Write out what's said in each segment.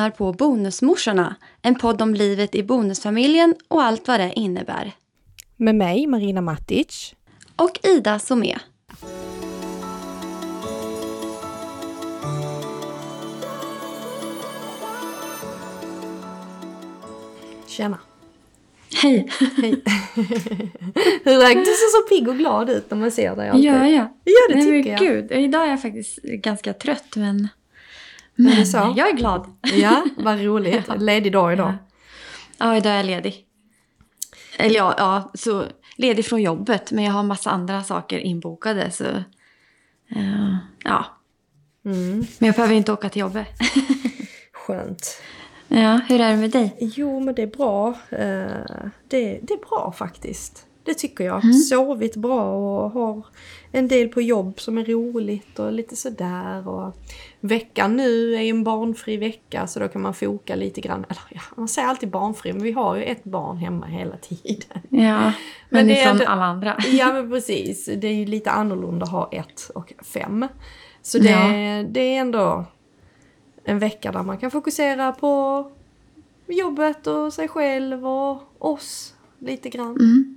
lyssnar på Bonusmorsorna, en podd om livet i bonusfamiljen och allt vad det innebär. Med mig, Marina Matic. Och Ida Somé. Tjena. Hej! Hej. Hur är Du ser så pigg och glad ut när man ser dig alltid. Ja, ja. Ja, det Nej, tycker men jag. Gud, idag är jag faktiskt ganska trött men... Men så? jag är glad. Ja, vad roligt. Ja. Ledig dag idag. Ja, idag är jag ledig. Eller ja, ja, så ledig från jobbet men jag har massa andra saker inbokade så... eh, ja, Mm. men jag behöver inte åka till jobbet. Skönt. ja, hur är det med dig? Jo, men det är bra. Eh, Det, det är bra faktiskt. Det tycker jag. Mm. Sovit bra och har en del på jobb som är roligt och lite sådär. Och veckan nu är ju en barnfri vecka så då kan man foka lite grann. Eller ja, man säger alltid barnfri men vi har ju ett barn hemma hela tiden. Ja, men, Men det är ifrån ändå- alla andra. Ja men precis. Det är ju lite annorlunda att ha ett och fem. Så det, Ja. det är ändå en vecka där man kan fokusera på jobbet och sig själv och oss lite grann. Mm.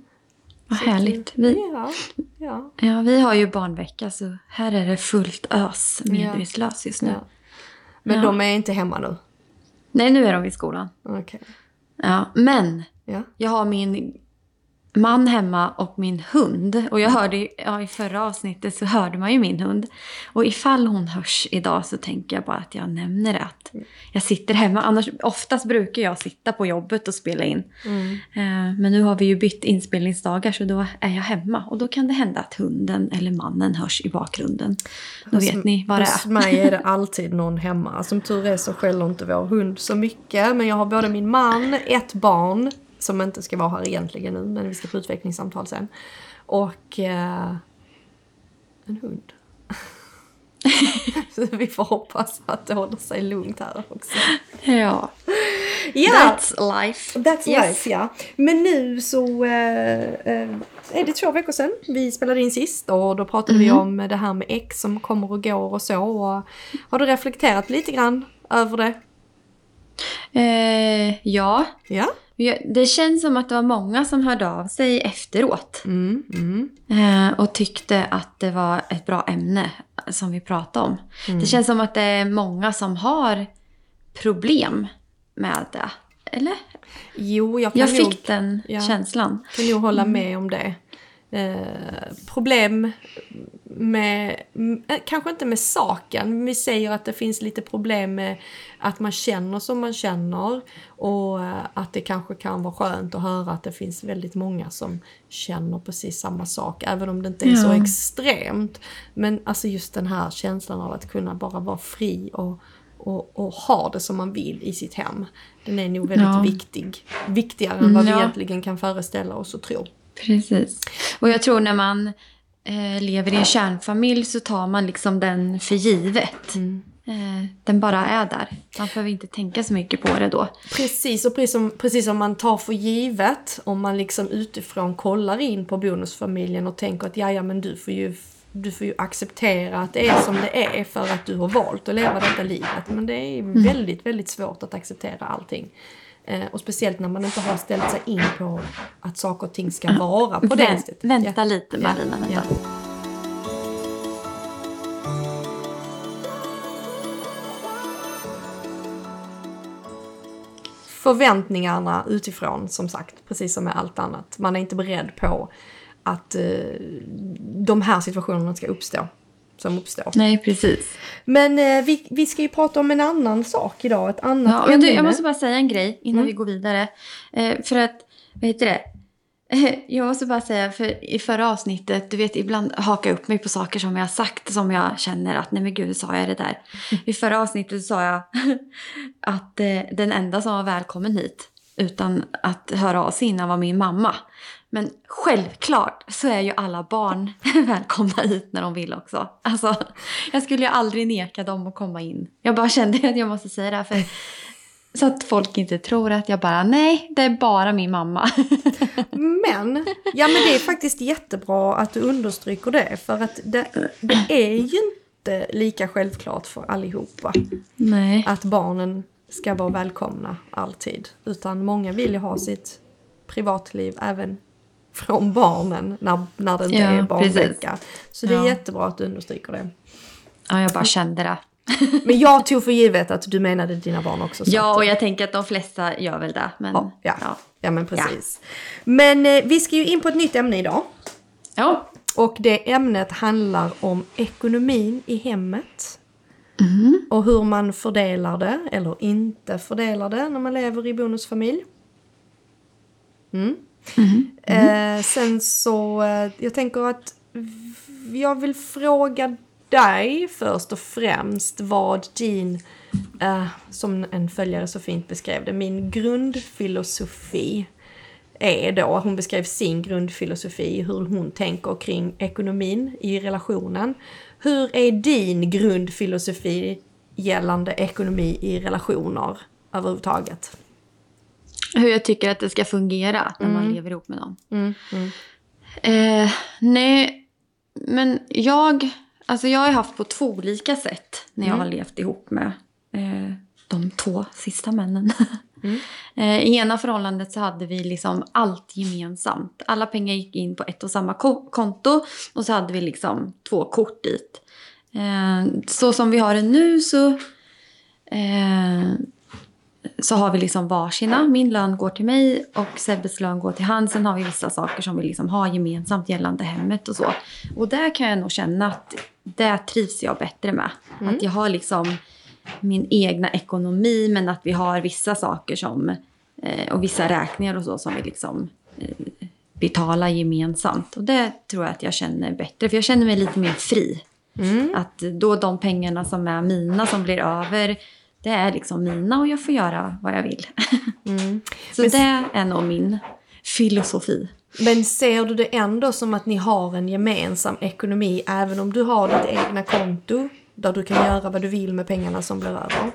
Härligt. Vi, Ja, ja, ja, vi har ju barnvecka så här är det fullt ös medvetslös just nu. ja. Men Ja. de är inte hemma nu? Nej, nu är de i skolan. Okej. Ja, men Ja. jag har min man hemma och min hund. Och jag hörde ju- ja, i förra avsnittet så hörde man ju min hund. Och ifall hon hörs idag så tänker jag bara att jag nämner det. Att jag sitter hemma. Annars, oftast brukar jag sitta på jobbet och spela in. Mm. Eh, Men nu har vi ju bytt inspelningsdagar så då är jag hemma. Och då kan det hända att hunden eller mannen hörs i bakgrunden. Då Hos- vet ni vad det Hos är. mig är det alltid någon hemma. Som tur är så skäller inte vår hund så mycket. Men jag har både min man, ett barn, som inte ska vara här egentligen nu, men vi ska på utvecklingssamtal sen. Och eh, en hund. så vi får hoppas att det håller sig lugnt här också. Ja, Ja, that's life. That's Yes. life, ja. Men nu så eh, eh, är det två veckor sedan vi spelade in sist och då pratade vi Mhm. om det här med ex som kommer och går och så. Och har du reflekterat lite grann över det? Eh, ja, Ja. Det känns som att det var många som hörde av sig efteråt. Mm, mm, Eh, och tyckte att det var ett bra ämne som vi pratade om. Mm. Det känns som att det är många som har problem med det. Eller? Jo, jag Jag nog, fick den ja. känslan. kan nog hålla med om det. Eh, problem med, eh, kanske inte med saken, men vi säger att det finns lite problem med att man känner som man känner och eh, att det kanske kan vara skönt att höra att det finns väldigt många som känner precis samma sak, även om det inte är så Ja. extremt. Men alltså just den här känslan av att kunna bara vara fri och, och, och ha det som man vill i sitt hem. Den är nog väldigt Ja. viktig. Viktigare än vad vi Ja. egentligen kan föreställa oss och tro. Precis. Och jag tror när man eh, lever i en kärnfamilj så tar man liksom den för givet. Mm. Eh, den bara är där. Man behöver inte tänka så mycket på det då. Precis, och precis som, precis som man tar för givet om man liksom utifrån kollar in på bonusfamiljen och tänker att ja, ja men du får ju du får ju acceptera att det är som det är för att du har valt att leva detta livet. Men det är väldigt, väldigt svårt att acceptera allting. Eh, och speciellt när man inte har ställt sig in på att saker och ting ska vara på det sättet. vänta Ja. lite Marina, Ja, vänta. förväntningarna utifrån som sagt, precis som med allt annat. Man är inte beredd på att eh, de här situationerna ska uppstå. Som uppstår. Nej, precis. Men eh, vi, vi ska ju prata om en annan sak idag, ett annat Ja, men du, jag måste bara säga en grej innan Mm. vi går vidare. Eh, för att, vad heter det? Jag måste bara säga, för i förra avsnittet, du vet ibland hakar jag upp mig på saker som jag har sagt som jag känner att nej men gud, sa jag det där? I förra avsnittet sa jag att eh, den enda som var välkommen hit utan att höra av sig innan var min mamma. Men självklart så är ju alla barn välkomna hit när de vill också. Alltså, jag skulle ju aldrig neka dem att komma in. Jag bara kände att jag måste säga det här för så att folk inte tror att jag bara, nej, det är bara min mamma. Men, ja men det är faktiskt jättebra att du understryker det. För att det, det är ju inte lika självklart för allihopa. nej. Att barnen ska vara välkomna alltid. Utan många vill ju ha sitt privatliv även från barnen när, när det inte Ja, är barnvecka. Så det är Ja. jättebra att du understryker det. Ja, jag bara kände det. Men jag tog för givet att du menade dina barn också. så Ja, och jag tänker att de flesta gör väl det. Men, ja, ja. ja. ja, men precis. Men eh, vi ska ju in på ett nytt ämne idag. ja. Och det ämnet handlar om ekonomin i hemmet. Mm. Och hur man fördelar det eller inte fördelar det när man lever i bonusfamilj. Mm. Mm-hmm. Eh, sen så, eh, jag tänker att jag vill fråga dig först och främst vad din, eh, som en följare så fint beskrev det, min grundfilosofi är då. Hon beskrev sin grundfilosofi, hur hon tänker kring ekonomin i relationen. Hur är din grundfilosofi gällande ekonomi i relationer överhuvudtaget? Hur jag tycker att det ska fungera när man Mm. lever ihop med någon. Mm, mm, Eh, nej, men jag, alltså jag har haft på två olika sätt när jag Mm. har levt ihop med eh, de två sista männen. Mm. eh, I ena förhållandet så hade vi liksom allt gemensamt. Alla pengar gick in på ett och samma ko- konto och så hade vi liksom två kort dit. Eh, så som vi har det nu så eh, så har vi liksom varsina. Min lön går till mig och Sebbes lön går till han. Sen har vi vissa saker som vi liksom har gemensamt gällande hemmet och så. Och där kan jag nog känna att det trivs jag bättre med. Att jag har liksom min egna ekonomi men att vi har vissa saker som eh, och vissa räkningar och så som vi liksom eh, betalar gemensamt. Och det tror jag att jag känner bättre för jag känner mig lite mer fri. mm. Att då de pengarna som är mina som blir över, det är liksom mina och jag får göra vad jag vill. Mm. Så Men- det är nog min filosofi. Men ser du det ändå som att ni har en gemensam ekonomi även om du har ditt egna konto där du kan göra vad du vill med pengarna som blir över?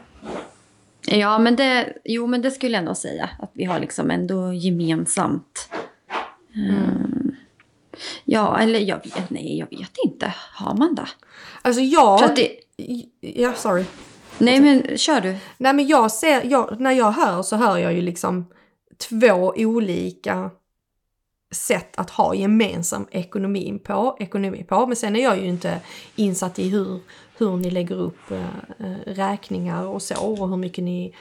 Ja, men det, jo, men det skulle jag nog säga. Att vi har liksom ändå gemensamt. Mm. Ja, eller jag vet, nej, jag vet inte. Har man det? Alltså För jag... att det Ja, sorry. Nej, men kör du. Nej men jag ser, jag, när jag hör så hör jag ju liksom två olika sätt att ha gemensam ekonomi på, ekonomi på. Men sen är jag ju inte insatt i hur, hur ni lägger upp eh, eh, räkningar och så och hur mycket ni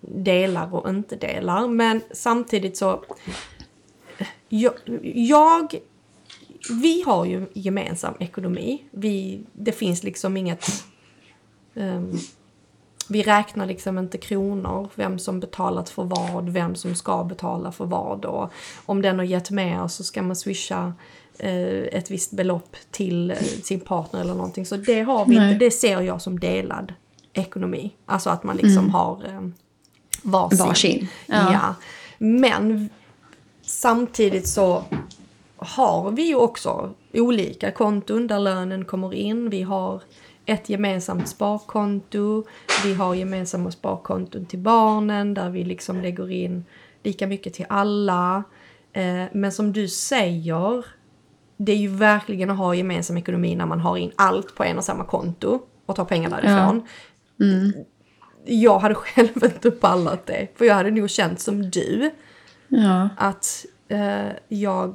delar och inte delar. Men samtidigt så, jag, jag vi har ju gemensam ekonomi. Vi, det finns liksom inget ehm, vi räknar liksom inte kronor, vem som betalat för vad, vem som ska betala för vad. Och om den har gett mer så ska man swisha eh, ett visst belopp till eh, sin partner eller någonting. Så det har vi Nej. inte, det ser jag som delad ekonomi. Alltså att man liksom har eh, varsin. Varsin. Ja. Ja. Men samtidigt så har vi ju också olika konton där lönen kommer in. Vi har ett gemensamt sparkonto. Vi har gemensamma sparkonton till barnen där vi liksom lägger in lika mycket till alla. Eh, men som du säger, det är ju verkligen att ha gemensam ekonomi när man har in allt på en och samma konto och tar pengar därifrån. Mm. Jag hade själv inte pallat det, för jag hade nog känt som du Ja. att eh, jag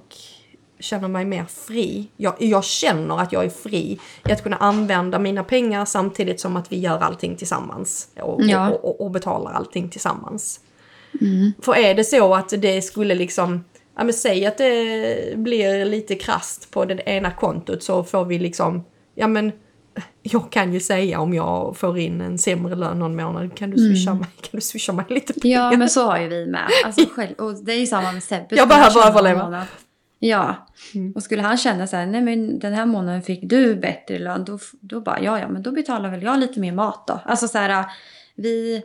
känner mig mer fri. Jag, jag känner att jag är fri i att kunna använda mina pengar samtidigt som att vi gör allting tillsammans. Och, Ja. och, och, och betalar allting tillsammans. För är det så att det skulle liksom, ja men säg att det blir lite krast på det ena kontot så får vi liksom, ja men jag kan ju säga om jag får in en sämre lön någon månad, kan du swisha, mig, kan du swisha mig lite pengar? Ja, men så har ju vi med. Alltså, själv, och det är ju samma med Sebbe. Jag behöver överleva. Ja, Mm. och skulle han känna så här, nej men den här månaden fick du bättre lön, då, då bara, ja ja, men då betalar väl jag lite mer mat då. Alltså så här, vi,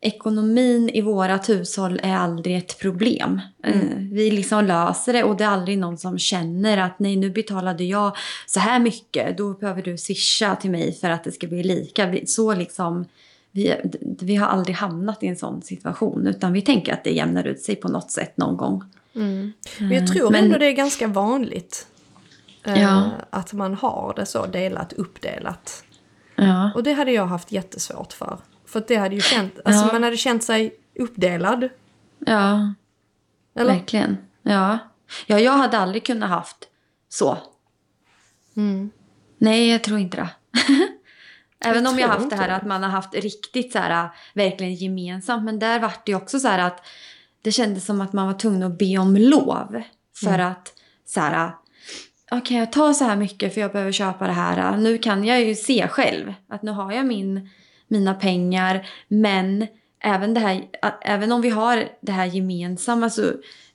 ekonomin i vårat hushåll är aldrig ett problem. Mm. Eh, Vi liksom löser det och det är aldrig någon som känner att nej nu betalade jag så här mycket, då behöver du swisha till mig för att det ska bli lika. Så liksom, vi, vi har aldrig hamnat i en sån situation utan vi tänker att det jämnar ut sig på något sätt någon gång. Mm. Men jag tror men- ändå det är ganska vanligt. eh, Ja. Att man har det så delat, uppdelat. Ja. Och det hade jag haft jättesvårt för. För det hade ju känt, alltså Ja. man hade känt sig uppdelad. Ja, Eller? verkligen. Ja. ja, jag hade aldrig kunnat haft så. Mm. Nej, jag tror inte det. Även Jag om jag haft det här det. att man har haft riktigt så här, verkligen gemensamt. Men där vart det ju också så här att det kändes som att man var tvungen att be om lov. För Mm. att så här, okej jag tar så här mycket för jag behöver köpa det här. Nu kan jag ju se själv att nu har jag min, mina pengar. Men även, det här, även om vi har det här gemensamma så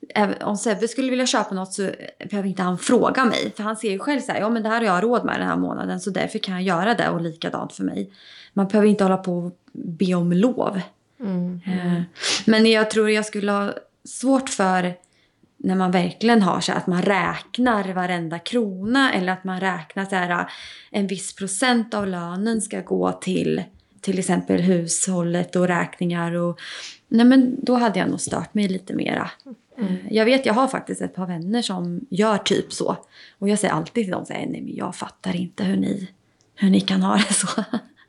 även om Sebbe skulle vilja köpa något så behöver inte han fråga mig. För han ser ju själv så här, ja men det här har jag råd med den här månaden så därför kan jag göra det och likadant för mig. Man behöver inte hålla på och be om lov. Mm. Eh, Men jag tror jag skulle ha svårt för när man verkligen har så att man räknar varenda krona eller att man räknar så här en viss procent av lönen ska gå till till exempel hushållet och räkningar och nej men då hade jag nog stört mig lite mera. Eh, Jag vet, jag har faktiskt ett par vänner som gör typ så. Och jag säger alltid till dem så här, nej men jag fattar inte hur ni, hur ni kan ha det så.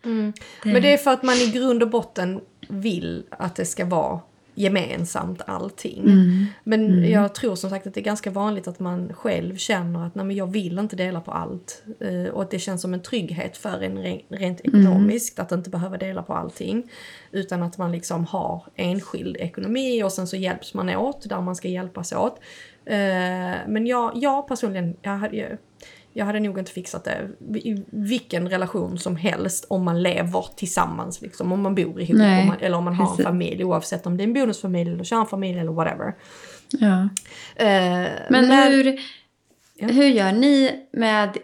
Mm. Men det är för att man i grund och botten vill att det ska vara gemensamt allting. Mm. Men jag tror som sagt att det är ganska vanligt att man själv känner att nej, men jag vill inte dela på allt. Eh, och att det känns som en trygghet för en re- rent ekonomiskt att inte behöva dela på allting. Utan att man liksom har enskild ekonomi och sen så hjälps man åt där man ska hjälpas åt. Eh, men jag, jag personligen, jag hade, jag hade nog inte fixat det i vilken relation som helst om man lever tillsammans. Liksom, om man bor ihop Nej, om man, eller om man har en familj oavsett om det är en bonusfamilj eller kärnfamilj eller whatever. Ja. Eh, Men när- hur, Ja. hur gör ni med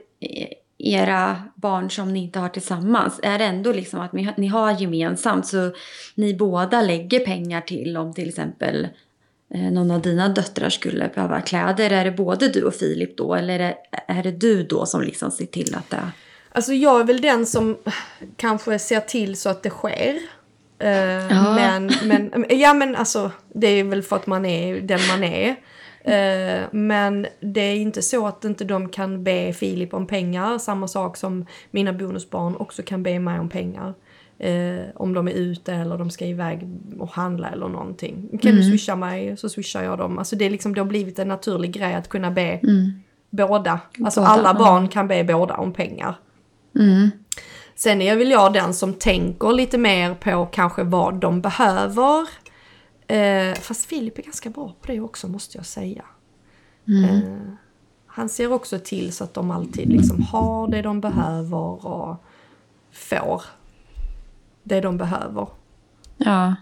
era barn som ni inte har tillsammans? Är det ändå liksom att ni, har gemensamt så ni båda lägger pengar till om till exempel någon av dina döttrar skulle behöva kläder? Är det både du och Filip då eller är det, är det du då som liksom ser till att det... Alltså jag är väl den som kanske ser till så att det sker. Eh, Ja. men, men, ja men alltså det är väl för att man är den man är. Eh, men det är inte så att inte de kan be Filip om pengar. Samma sak som mina bonusbarn också kan be mig om pengar. Eh, om de är ute eller de ska iväg och handla eller någonting. Kan du swisha mig så swishar jag dem. Alltså det, är liksom, det har blivit en naturlig grej att kunna be båda. Alltså Båda, alla barn kan be båda om pengar. Mm. Sen är väl jag den som tänker lite mer på kanske vad de behöver. Eh, fast Filip är ganska bra på det också måste jag säga. Eh, han ser också till så att de alltid liksom har det de behöver och får det de behöver. Ja.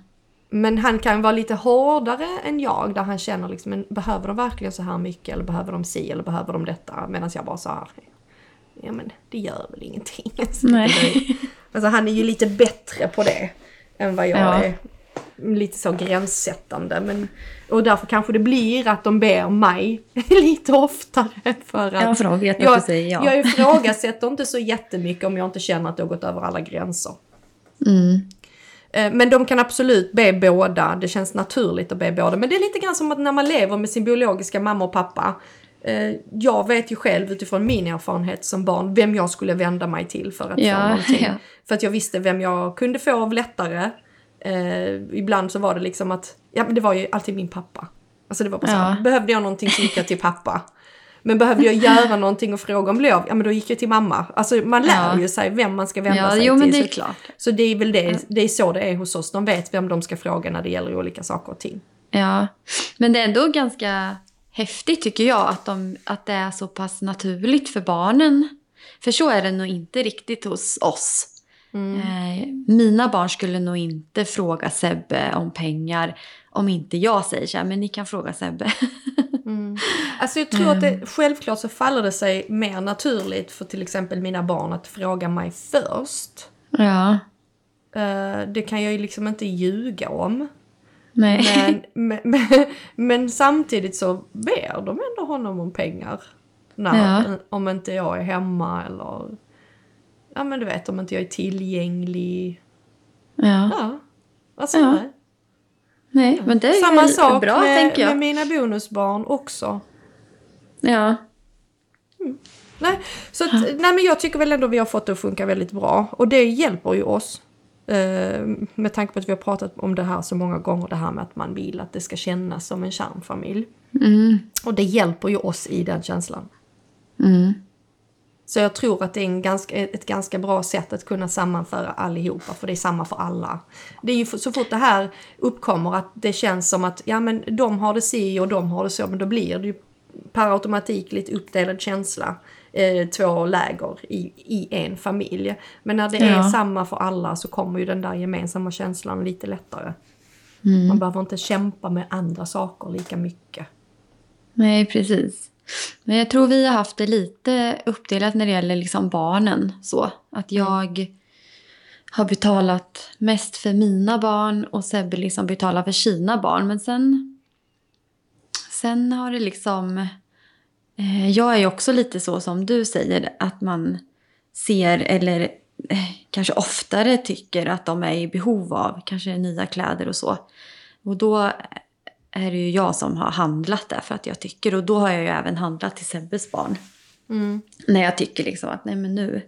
Men han kan vara lite hårdare än jag där han känner liksom, men behöver de verkligen så här mycket eller behöver de si eller behöver de detta? Medan jag bara så här, ja men det gör väl ingenting. Så Nej. Alltså han är ju lite bättre på det än vad jag Ja. är. Lite så gränssättande. Men, och därför kanske det blir att de ber mig lite oftare. För att Ja, för de vet att jag, du säger ja. jag ifrågasätter inte så jättemycket om jag inte känner att det har gått över alla gränser. Mm. Eh, Men de kan absolut be båda, det känns naturligt att be båda. Men det är lite grann som att när man lever med sin biologiska mamma och pappa. Eh, Jag vet ju själv utifrån min erfarenhet som barn vem jag skulle vända mig till för att få Ja, någonting. ja. För att jag visste vem jag kunde få av lättare. Eh, ibland så var det liksom att, ja men det var ju alltid min pappa. Alltså det var bara så här, Ja. behövde jag någonting så gick jag till pappa. Men behövde jag göra någonting och fråga om lov, ja men då gick jag till mamma. Alltså man lär Ja. ju sig vem man ska vända Ja, sig jo till. men det är Så- klart. så det är väl det, det är så det är hos oss. De vet vem de ska fråga när det gäller olika saker och ting. Ja, men det är ändå ganska häftigt tycker jag att, de, att det är så pass naturligt för barnen. För så är det nog inte riktigt hos oss. Eh, mina barn skulle nog inte fråga Sebbe om pengar om inte jag säger så här, men ni kan fråga Sebbe. Alltså jag tror att det, självklart så faller det sig mer naturligt för till exempel mina barn att fråga mig först. ja, Eh, det kan jag ju liksom inte ljuga om. nej. Men, men, men, men samtidigt så ber de ändå honom om pengar. När, Ja. Om inte jag är hemma eller... Ja men du vet, om inte jag är tillgänglig. Ja, Ja. Alltså, Ja. nej. Nej, men det är Samma sak bra med, med mina bonusbarn också. Ja, Nej, så att, nej men jag tycker väl ändå vi har fått det att funka väldigt bra. Och det hjälper ju oss. Eh, med tanke på att vi har pratat om det här så många gånger, det här med att man vill att det ska kännas som en kärnfamilj. Mm. Och det hjälper ju oss i den känslan. Mm. Så jag tror att det är en ganska, ett ganska bra sätt att kunna sammanföra allihopa, för det är samma för alla. Det är ju så fort det här uppkommer att det känns som att ja men de har det si och de har det så, men då blir det ju per automatik lite uppdelad känsla. Eh, två läger i, i en familj. Men när det är Ja. samma för alla så kommer ju den där gemensamma känslan lite lättare. Mm. Man behöver inte kämpa med andra saker lika mycket. Nej, precis. Men jag tror vi har haft det lite uppdelat när det gäller liksom barnen. Så att jag har betalat mest för mina barn och Sebbe liksom betalar för sina barn. Men sen, sen har det liksom... Eh, jag är ju också lite så som du säger, att man ser eller eh, kanske oftare tycker att de är i behov av kanske nya kläder och så. Och då är det ju jag som har handlat det för att jag tycker. Och då har jag ju även handlat till Sebbes barn. Mm. När jag tycker liksom att nej men nu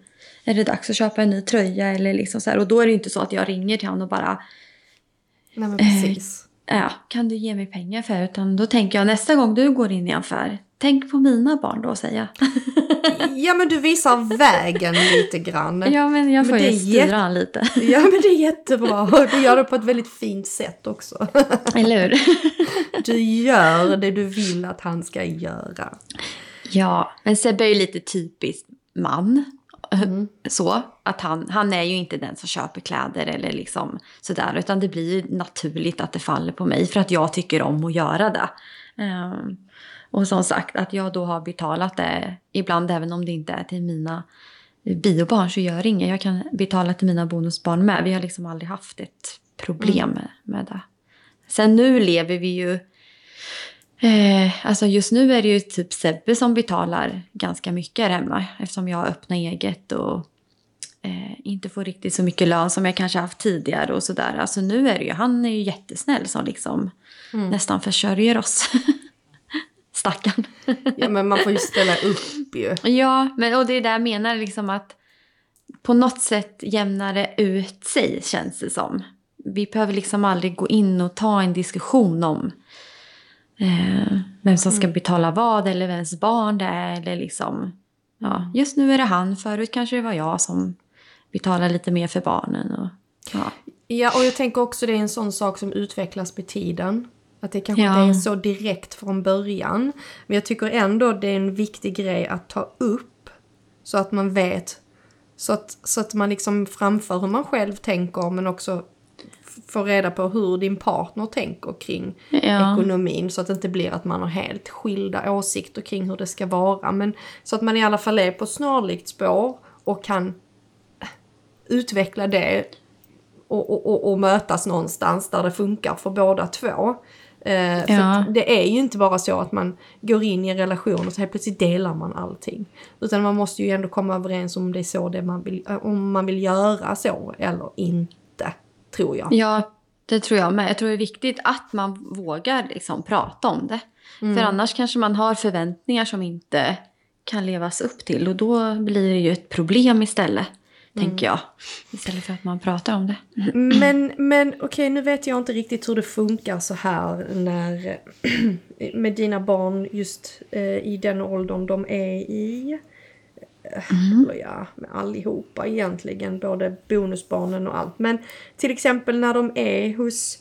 är det dags att köpa en ny tröja eller liksom så här. Och då är det ju inte så att jag ringer till honom och bara Nej men precis. ja, kan du ge mig pengar för? Utan då tänker jag nästa gång du går in i affär, tänk på mina barn då säger jag. Ja men du visar vägen lite grann. ja men jag Men får det ju styra han lite. Ja men det är jättebra. Du gör det på ett väldigt fint sätt också. eller hur? Du gör det du vill att han ska göra. Ja, men Sebbe är ju lite typiskt man. Mm. Så, att han, han är ju inte den som köper kläder eller liksom sådär. Utan det blir ju naturligt att det faller på mig för att jag tycker om att göra det. Ehm, och som sagt, att jag då har betalat det ibland även om det inte är till mina biobarn så gör det inget. Jag kan betala till mina bonusbarn med. Vi har liksom aldrig haft ett problem med, med det. Sen nu lever vi ju Eh, alltså just nu är det ju typ Sebbe som betalar ganska mycket här hemma eftersom jag öppnar eget och eh, inte får riktigt så mycket lön som jag kanske haft tidigare och sådär. Alltså nu är det ju, han är ju jättesnäll som liksom nästan försörjer oss. Stackarn. Ja men man får ju ställa upp ju. ja, men och det är det jag menar liksom att på något sätt jämnar det ut sig känns det som. Vi behöver liksom aldrig gå in och ta en diskussion om eh, vem som ska betala vad eller vems barn det är. Eller liksom, ja, just nu är det han, förut kanske det var jag som betalar lite mer för barnen. Och, ja. Ja och jag tänker också det är en sån sak som utvecklas med tiden. Att det kanske Ja. inte är så direkt från början. Men jag tycker ändå det är en viktig grej att ta upp. Så att man vet. Så att, så att man liksom framför hur man själv tänker men också får reda på hur din partner tänker kring Ja. ekonomin. Så att det inte blir att man har helt skilda åsikter kring hur det ska vara. Men så att man i alla fall är på snarlikt spår och kan utveckla det och, och, och, och mötas någonstans där det funkar för båda två. Eh, Ja. det är ju inte bara så att man går in i en relation och så helt plötsligt delar man allting. Utan man måste ju ändå komma överens om det är så det man vill, eh, om man vill göra så eller inte, tror jag. ja, det tror jag med. Jag tror det är viktigt att man vågar liksom prata om det. För annars kanske man har förväntningar som inte kan levas upp till. Och då blir det ju ett problem istället, tänker jag. Istället för att man pratar om det. Men, men okej, nu vet jag inte riktigt hur det funkar så här när med dina barn just eh, i den åldern de är i. Eh, Eller ja, med allihopa egentligen, både bonusbarnen och allt. Men till exempel när de är hos,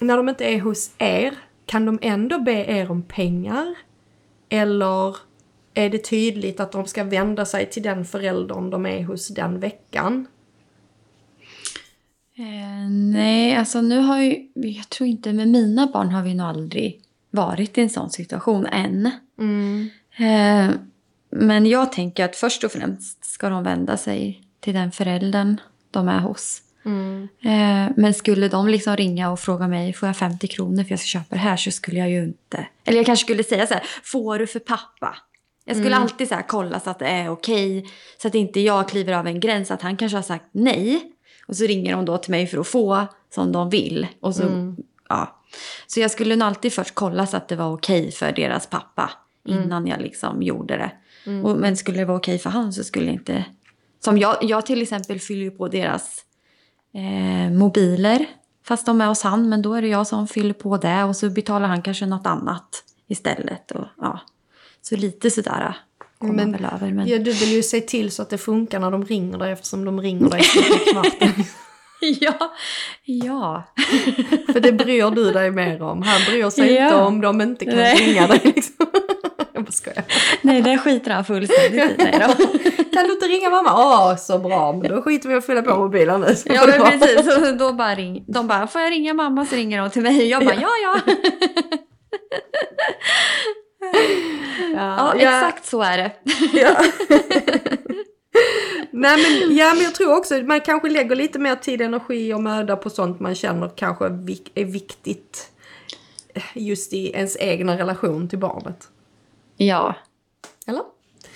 när de inte är hos er, kan de ändå be er om pengar? Eller är det tydligt att de ska vända sig till den föräldern de är hos den veckan? Eh, nej, alltså nu har ju... Jag tror inte med mina barn har vi nog aldrig varit i en sån situation än. Mm. Eh, men jag tänker att först och främst ska de vända sig till den föräldern de är hos. Mm. Eh, men skulle de liksom ringa och fråga mig, får jag 50 kronor för jag ska köpa det här? Så skulle jag ju inte... Eller jag kanske skulle säga så här, får du för pappa? Jag skulle alltid så kolla så att det är okej. Så att inte jag kliver av en gräns att han kanske har sagt nej. Och så ringer de då till mig för att få som de vill. Och så, ja. så jag skulle nog alltid först kolla så att det var okej för deras pappa. Innan jag liksom gjorde det. Och, men skulle det vara okej för han så skulle jag inte... Som jag, jag till exempel fyller ju på deras eh, mobiler. Fast de är hos han, men då är det jag som fyller på det och så betalar han kanske något annat istället. Och, ja. Så lite sådär kommer man väl över. Men... Ja, du vill ju se till så att det funkar när de ringer dig eftersom de ringer dig i kvarten. ja, ja. För det bryr du dig mer om. Han bryr sig Ja. inte om de inte kan Nej. ringa dig. Liksom. Jag bara skojar. Nej, det skiter han fullständigt i. Kan du inte ringa mamma? Åh, så bra. Men då skiter vi i att fylla på mobilen nu. Ja, men precis. Så då bara ring, de bara, får jag ringa mamma? Så ringer de till mig. Jag bara, ja, ja. Ja, exakt så är det. Ja. Nej men, ja, men jag tror också att man kanske lägger lite mer tid, energi och möda på sånt man känner kanske är viktigt just i ens egna relation till barnet. Ja, Eller?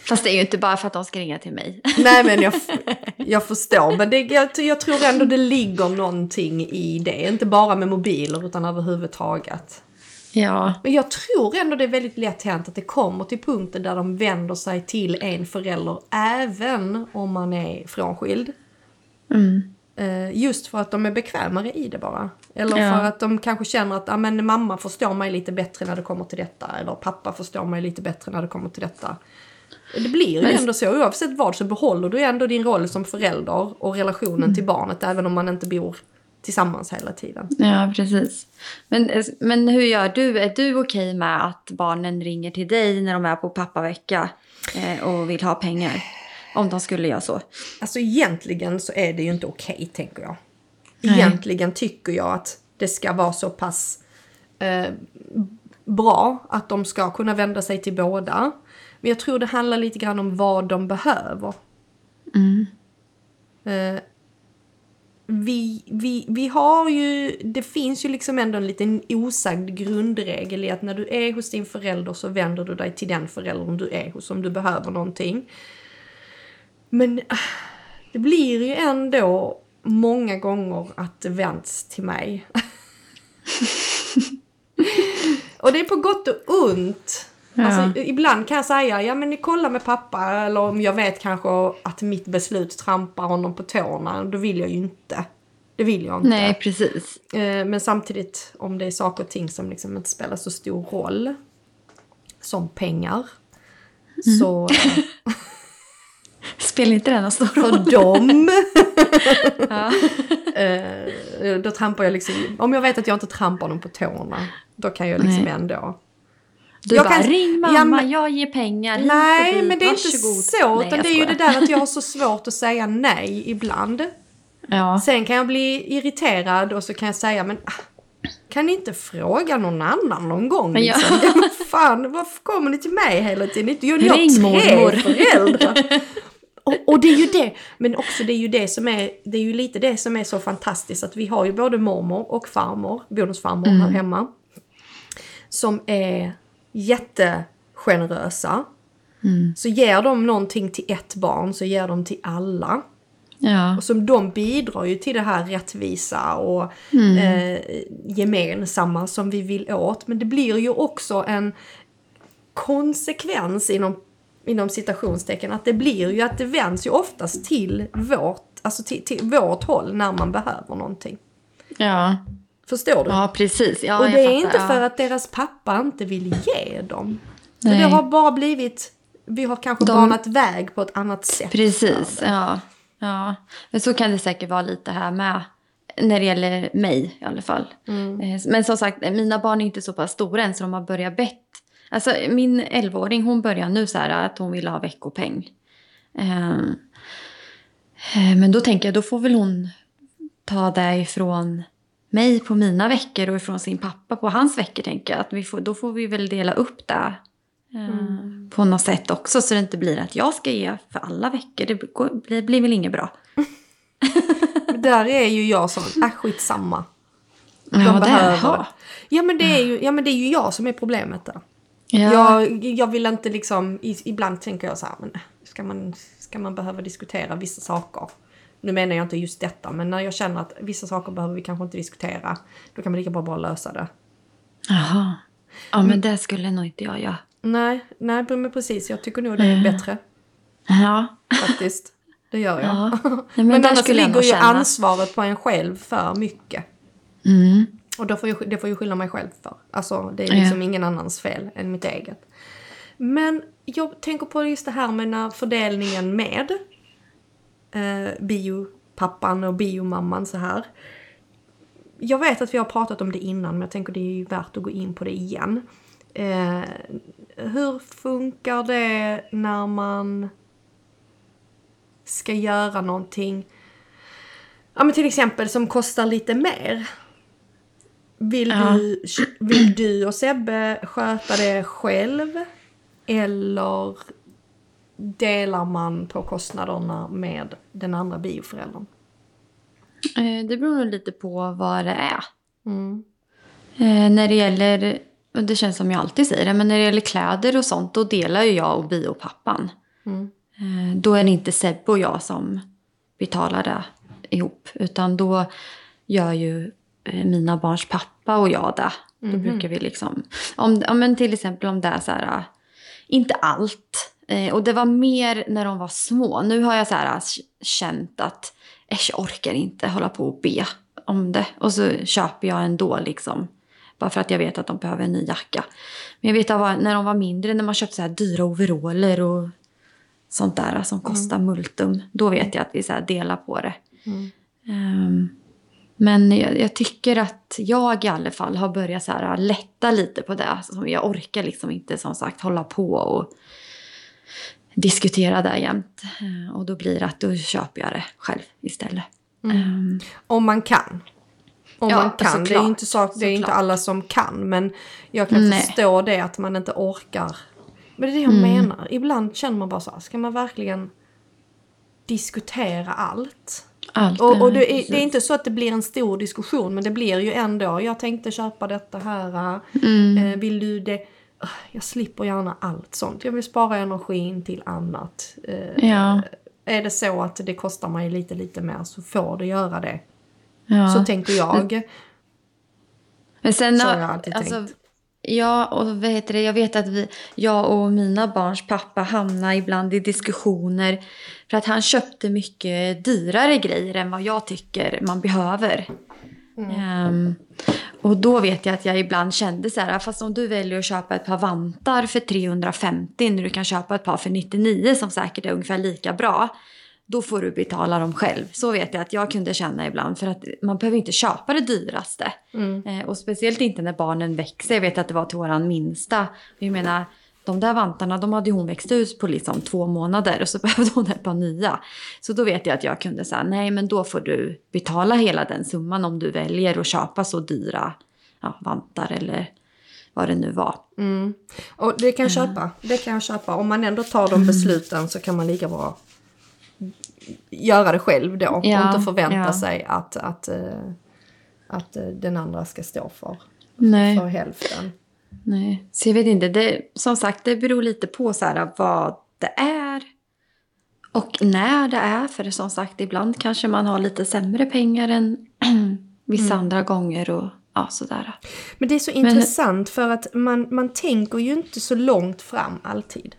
fast det är ju inte bara för att de ska ringa till mig. Nej men jag, jag förstår, men det, jag, jag tror ändå det ligger någonting i det. Inte bara med mobiler utan överhuvudtaget. Ja, Men jag tror ändå det är väldigt lätt hänt att det kommer till punkten där de vänder sig till en förälder även om man är frånskild. mm. Eh, Just för att de är bekvämare i det bara. Eller Ja. för att de kanske känner att ah, men mamma förstår mig lite bättre när det kommer till detta. Eller pappa förstår mig lite bättre när det kommer till detta. Det blir ju Men- ändå så, oavsett vad så behåller du ändå din roll som förälder och relationen Mm. till barnet även om man inte bor tillsammans hela tiden. ja precis. Men, men hur gör du? Är du okej med att barnen ringer till dig när de är på pappavecka eh, och vill ha pengar? Om de skulle göra så. Alltså egentligen så är det ju inte okej tänker jag. Nej. Egentligen tycker jag att det ska vara så pass eh, bra att de ska kunna vända sig till båda. Men jag tror det handlar lite grann om vad de behöver. Mm. Eh, vi, vi, vi har ju, det finns ju liksom ändå en liten osagd grundregel i att när du är hos din förälder så vänder du dig till den föräldern du är hos om du behöver någonting. Men ah, det blir ju ändå många gånger att det vänds till mig. och det är på gott och ont. Ja. Alltså, ibland kan jag säga, ja men ni kollar med pappa, eller om jag vet kanske att mitt beslut trampar honom på tårna, då vill jag ju inte. Det vill jag inte. Nej, precis. Eh, Men samtidigt, om det är saker och ting som liksom inte spelar så stor roll, som pengar, så eh, Spelar inte den någon stor roll? för dem, eh, då trampar jag liksom, om jag vet att jag inte trampar dem på tårna, då kan jag liksom Nej. ändå. Du Jag bara, kan- ring mamma, Ja, men- jag ger pengar hit och Nej, dit, men det är inte varsågod." så, Nej, utan det är ju det där att jag har så svårt att säga nej ibland. Ja. Sen kan jag bli irriterad och så kan jag säga, men ah, kan ni inte fråga någon annan någon gång? Liksom? Ja. men fan, varför kommer ni till mig hela tiden? Jag ni har tre föräldrar. Och, och det är ju det, men också det är ju det som är, det är ju lite det som är så fantastiskt att vi har ju både mormor och farmor, bonusfarmor här hemma. Som är jättegenerösa. Så ger de någonting till ett barn så ger de till alla. Ja. Och som de bidrar ju till det här rättvisa och eh, gemensamma som vi vill åt. Men det blir ju också en konsekvens inom, inom citationstecken. Att det blir ju att det vänds ju oftast till vårt, alltså till, till vårt håll när man behöver någonting. Ja. Förstår du? ja, precis. Ja, och det är fattar, inte ja. för att deras pappa inte vill ge dem. Nej. det har bara blivit, vi har kanske De- banat väg på ett annat sätt. Precis, ja. ja. Men så kan det säkert vara lite här med. När det gäller mig i alla fall. Eh, Men som sagt, mina barn är inte så pass stora än så de har börjat bett. Alltså min 11-åring hon börjar nu så här att hon vill ha veckopeng. Eh, eh, Men då tänker jag, då får väl hon ta det ifrån mig på mina veckor och ifrån sin pappa på hans veckor tänker jag. Att vi får, då får vi väl dela upp det. eh, På något sätt också så det inte blir att jag ska ge för alla veckor. Det går- blir, blir väl inget bra. Där är ju jag sån, äh skitsamma. Ja, De det- behöver jaha. Ja men, det är ju, ja men det är ju jag som är problemet där. Ja. Jag, jag vill inte liksom, ibland tänker jag så här, men ska man, ska man behöva diskutera vissa saker? Nu menar jag inte just detta, men när jag känner att vissa saker behöver vi kanske inte diskutera, då kan man lika bra bara lösa det. Jaha. Ja, men det skulle nog inte jag göra. Nej, nej men precis, jag tycker nog det är bättre Ja. faktiskt. det gör jag. Ja. Nej, men men annars ligger ju ansvaret på en själv för mycket. Mm. Och då får jag, det får jag skylla mig själv för. Alltså det är Ja. liksom ingen annans fel än mitt eget. Men jag tänker på just det här med när fördelningen med eh, biopappan och biomamman så här. Jag vet att vi har pratat om det innan men jag tänker det är ju värt att gå in på det igen. Eh, hur funkar det när man ska göra någonting Ja men till exempel som kostar lite mer. Vill, Ja. du, vill du och Sebbe sköta det själv? Eller delar man på kostnaderna med den andra bioföräldern? Eh, Det beror nog lite på vad det är. Mm. Eh, när det gäller, och det känns som jag alltid säger det, men när det gäller kläder och sånt då delar ju jag och biopappan. Mm. Eh, då är det inte Sebbe och jag som betalar det ihop. Utan då gör ju mina barns pappa och jag det. Då brukar vi liksom, om, om, till exempel om det är så här, inte allt. Eh, och det var mer när de var små. Nu har jag så här, eh, känt att jag orkar inte hålla på och be om det. Och så köper jag ändå liksom. Bara för att jag vet att de behöver en ny jacka. Men jag vet att när de var mindre, när man köpte så här dyra overaller och sånt där som kostar multum. Då vet jag att vi så delar på det. Ehm, men jag, jag tycker att jag i alla fall har börjat så här lätta lite på det. Alltså, jag orkar liksom inte som sagt hålla på och diskutera det jämt. Ehm, och då blir det att då köper jag det själv istället. Ehm, Om man kan. Om Ja, man kan. Det är såklart. inte, sak, det är inte Såklart. alla som kan. Men jag kan Nej. förstå det att man inte orkar. Men det är det jag Mm. menar. Ibland känner man bara så här, ska man verkligen diskutera allt? allt, Och, och det, är, det är inte så att det blir en stor diskussion men det blir ju ändå, jag tänkte köpa detta här, Mm. eh, vill du det? Ah, Jag slipper gärna allt sånt, jag vill spara energin till annat. Eh, Ja, Är det så att det kostar mig lite lite mer så får det göra det. ja. Så tänker jag. Men sen Så har- jag alltid alltså, tänkt. Ja, och vad heter det? jag vet att vi, jag och mina barns pappa hamnar ibland i diskussioner för att han köpte mycket dyrare grejer än vad jag tycker man behöver. Ehm, och då vet jag att jag ibland kände så här, fast om du väljer att köpa ett par vantar för 350 när du kan köpa ett par för 99 som säkert är ungefär lika bra. Då får du betala dem själv. Så vet jag att jag kunde känna ibland. För att man behöver inte köpa det dyraste. Eh, och speciellt inte när barnen växer. Jag vet att det var till våran minsta. Jag menar, de där vantarna de hade hon växt ut på liksom två månader. Och så behövde hon ett par nya. Så då vet jag att jag kunde säga, nej men då får du betala hela den summan om du väljer att köpa så dyra ja, vantar eller vad det nu var. Mm. Och det kan jag köpa, det kan jag köpa. Om man ändå tar Mm. de besluten så kan man lika bra göra det själv då. och Ja, inte förvänta ja. sig att, att, eh, att eh, den andra ska stå för, Nej. för hälften. Nej, så jag vet inte. Det, som sagt, det beror lite på så här, vad det är och när det är. För som sagt, ibland kanske man har lite sämre pengar än vissa andra gånger och ja, sådär. Men det är så intressant för att man, man tänker ju inte så långt fram alltid.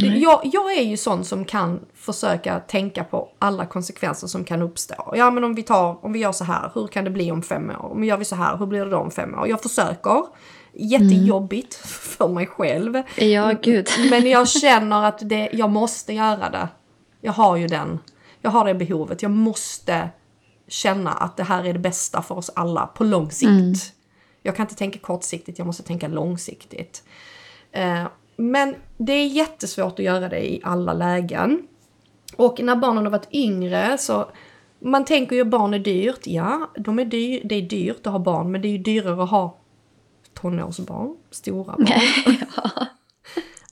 Jag, jag är ju sån som kan försöka tänka på alla konsekvenser som kan uppstå. Ja men om vi, tar, om vi gör så här, hur kan det bli om fem år? Om vi gör vi så här, hur blir det då om fem år? Jag försöker. Jättejobbigt för mig själv. Ja, gud. Men jag känner att det, jag måste göra det. Jag har ju den. Jag har det behovet. Jag måste känna att det här är det bästa för oss alla på lång sikt. Jag kan inte tänka kortsiktigt, jag måste tänka långsiktigt. Eh, men det är jättesvårt att göra det i alla lägen. Och när barnen har varit yngre så man tänker ju att barn är dyrt. Ja, de är dyr, det är dyrt att ha barn men det är ju dyrare att ha tonårsbarn, stora barn.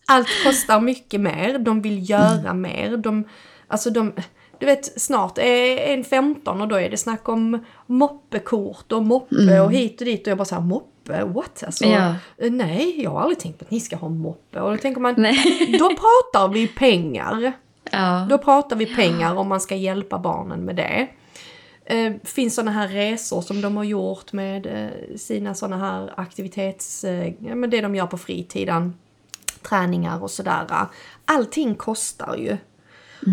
Allt kostar mycket mer, de vill göra mer. De, alltså de, du vet snart är en 15 och då är det snack om moppekort och moppe och hit och dit. Och jag bara såhär, moppe? What? Alltså, Ja. eh, Nej, jag har aldrig tänkt på att ni ska ha moppe. Och då tänker man, Nej. då pratar vi pengar. Ja. Då pratar vi pengar om man ska hjälpa barnen med det. Eh, finns sådana här resor som de har gjort med eh, sina sådana här aktivitets... Eh, men det de gör på fritiden. Träningar och sådär. Allting kostar ju.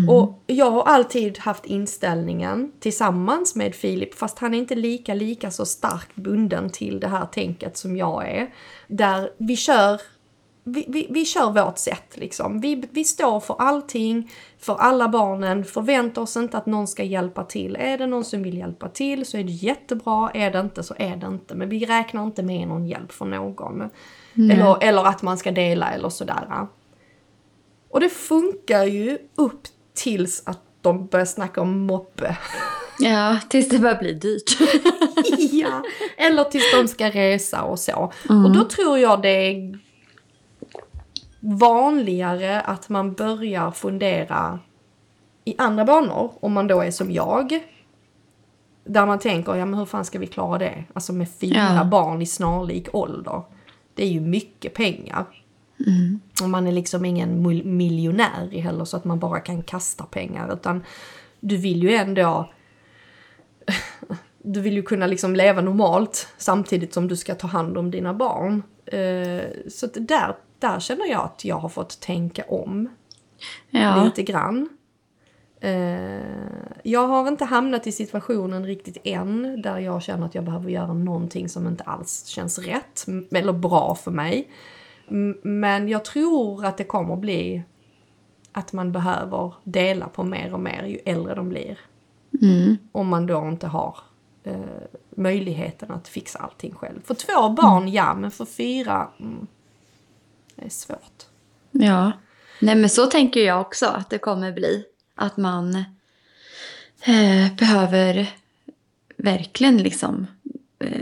Och jag har alltid haft inställningen tillsammans med Filip, fast han är inte lika, lika så starkt bunden till det här tänket som jag är. Där vi kör vi, vi, vi kör vårt sätt liksom. Vi, vi står för allting, för alla barnen, förväntar oss inte att någon ska hjälpa till. Är det någon som vill hjälpa till så är det jättebra, är det inte så är det inte. Men vi räknar inte med någon hjälp från någon. Eller, eller att man ska dela eller sådär. Och det funkar ju upp tills att de börjar snacka om moppe. Ja, tills det börjar bli dyrt. ja, eller tills de ska resa och så. Och då tror jag det är vanligare att man börjar fundera i andra banor, om man då är som jag. Där man tänker, ja men hur fan ska vi klara det? Alltså med fyra Ja. barn i snarlik ålder. Det är ju mycket pengar. Och man är liksom ingen mil- miljonär heller så att man bara kan kasta pengar. Utan du vill ju ändå... Du vill ju kunna liksom leva normalt samtidigt som du ska ta hand om dina barn. Eh, Så där, där känner jag att jag har fått tänka om Ja. lite grann. Eh, jag har inte hamnat i situationen riktigt än där jag känner att jag behöver göra någonting som inte alls känns rätt eller bra för mig. Men jag tror att det kommer bli att man behöver dela på mer och mer ju äldre de blir. Mm. Om man då inte har eh, möjligheten att fixa allting själv. För två barn, ja, men för fyra, mm, det är svårt. Ja. Nej men så tänker jag också att det kommer bli. Att man eh, behöver verkligen liksom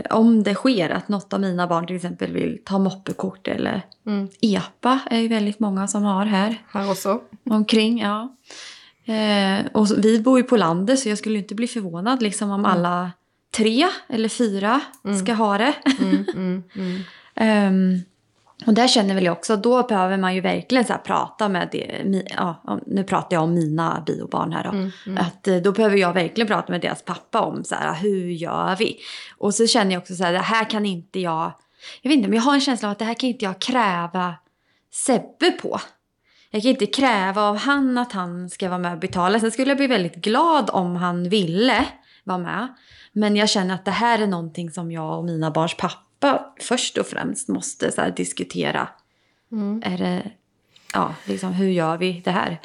om det sker att något av mina barn till exempel vill ta moppekort eller Mm. EPA är ju väldigt många som har här Här också. omkring. Ja. Eh, och vi bor ju på landet så jag skulle inte bli förvånad liksom om alla tre eller fyra ska ha det. Mm, mm, mm. Ehm, och där känner väl jag också, då behöver man ju verkligen så prata med det, ja, nu pratar jag om mina biobarn här då. Att eh, då behöver jag verkligen prata med deras pappa om så här, hur gör vi? Och så känner jag också så här, det här kan inte jag, jag vet inte, men jag har en känsla av att det här kan inte jag kräva Sebbe på. Jag kan inte kräva av han att han ska vara med och betala. Sen skulle jag bli väldigt glad om han ville vara med. Men jag känner att det här är någonting som jag och mina barns pappa först och främst måste så diskutera. Mm. Är det, ja, liksom, hur gör vi det här?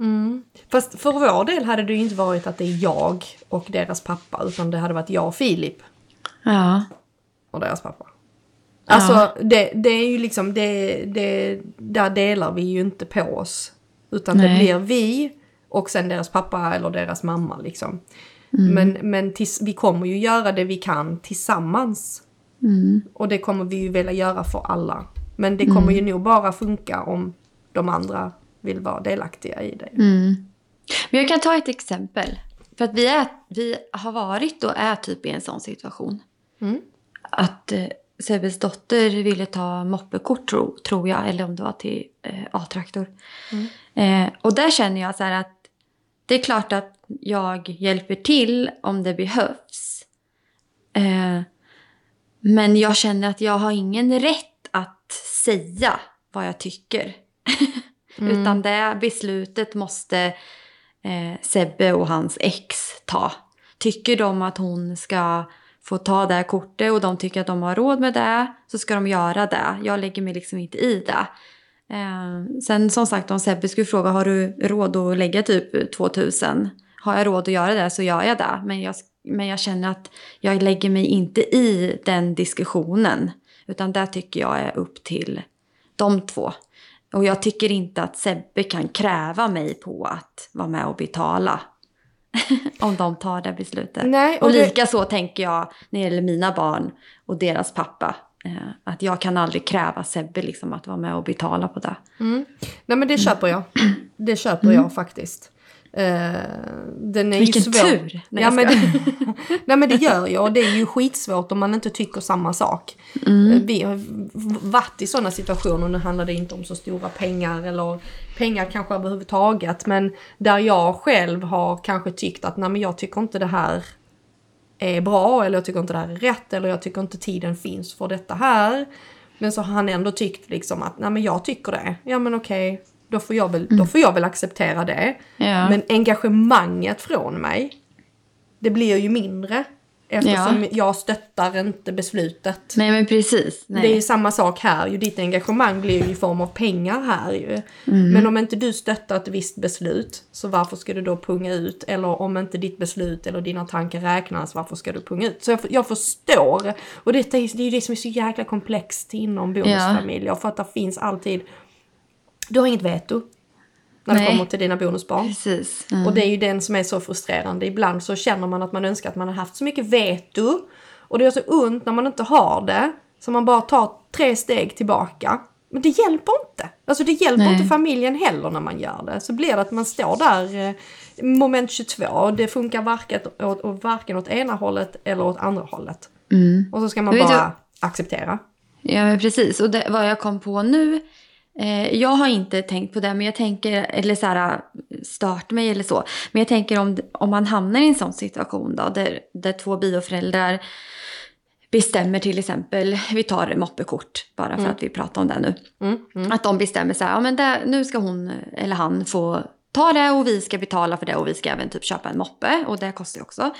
Mm. Fast för vår del hade det ju inte varit att det är jag och deras pappa utan det hade varit jag och Filip Ja, och deras pappa. Alltså det, det är ju liksom, det, det, där delar vi ju inte på oss. Utan det Nej. blir vi och sen deras pappa eller deras mamma liksom. Men, men tills, vi kommer ju göra det vi kan tillsammans. Och det kommer vi ju vilja göra för alla. Men det kommer ju nog bara funka om de andra vill vara delaktiga i det. Men jag kan ta ett exempel. För att vi, är, vi har varit och är typ i en sån situation. Mm. Att eh, Sebbes dotter ville ta moppekort tro, tror jag. Eller om det var till eh, A-traktor. Eh, och där känner jag så här att det är klart att jag hjälper till om det behövs. Eh, men jag känner att jag har ingen rätt att säga vad jag tycker. Utan det beslutet måste eh, Sebbe och hans ex ta. Tycker de att hon ska få ta det kortet och de tycker att de har råd med det så ska de göra det. Jag lägger mig liksom inte i det. Eh, sen som sagt om Sebbe skulle fråga har du råd att lägga typ 2000? Har jag råd att göra det så gör jag det. Men jag, men jag känner att jag lägger mig inte i den diskussionen. Utan det tycker jag är upp till de två. Och jag tycker inte att Sebbe kan kräva mig på att vara med och betala. om de tar det beslutet. Nej, och och det- lika så tänker jag när det gäller mina barn och deras pappa. Eh, att jag kan aldrig kräva Sebbe liksom att vara med och betala på det. Nej men det köper jag. Det köper jag faktiskt. Eh, den är Vilken ju svår. tur! Nej, ja, men det, nej men det gör jag och det är ju skitsvårt om man inte tycker samma sak. Mm. Eh, Vi har varit i sådana situationer, nu handlar det inte om så stora pengar eller pengar kanske överhuvudtaget. Men där jag själv har kanske tyckt att nej men jag tycker inte det här är bra eller jag tycker inte det här är rätt eller jag tycker inte tiden finns för detta här. Men så har han ändå tyckt liksom att nej men jag tycker det. Ja men okej, då får jag väl, då får jag väl acceptera det. Ja. Men engagemanget från mig, det blir ju mindre. Eftersom jag stöttar inte beslutet. Nej men precis. Nej. Det är ju samma sak här, ju ditt engagemang blir ju i form av pengar här ju. Mm. Men om inte du stöttar ett visst beslut, så varför ska du då punga ut? Eller om inte ditt beslut eller dina tankar räknas, varför ska du punga ut? Så jag, jag förstår. Och är, det är ju det som är så jäkla komplext inom bonusfamiljer. För att det finns alltid, du har inget veto. När det Nej. kommer till dina bonusbarn. Precis. Mm. Och det är ju den som är så frustrerande. Ibland så känner man att man önskar att man har haft så mycket veto. Och det är så ont när man inte har det. Så man bara tar tre steg tillbaka. Men det hjälper inte. Alltså det hjälper Nej. inte familjen heller när man gör det. Så blir det att man står där, eh, moment 22, och det funkar varken åt, och varken åt ena hållet eller åt andra hållet. Och så ska man bara acceptera. Ja, men precis. Och det, vad jag kom på nu, jag har inte tänkt på det, men jag tänker, eller så här, start mig eller så. Men jag tänker om, om man hamnar i en sån situation då, där, där två bioföräldrar bestämmer till exempel, vi tar moppekort bara för att vi pratar om det nu. Mm, Att de bestämmer så här, ja men det, nu ska hon eller han få ta det och vi ska betala för det och vi ska även typ köpa en moppe och det kostar ju också.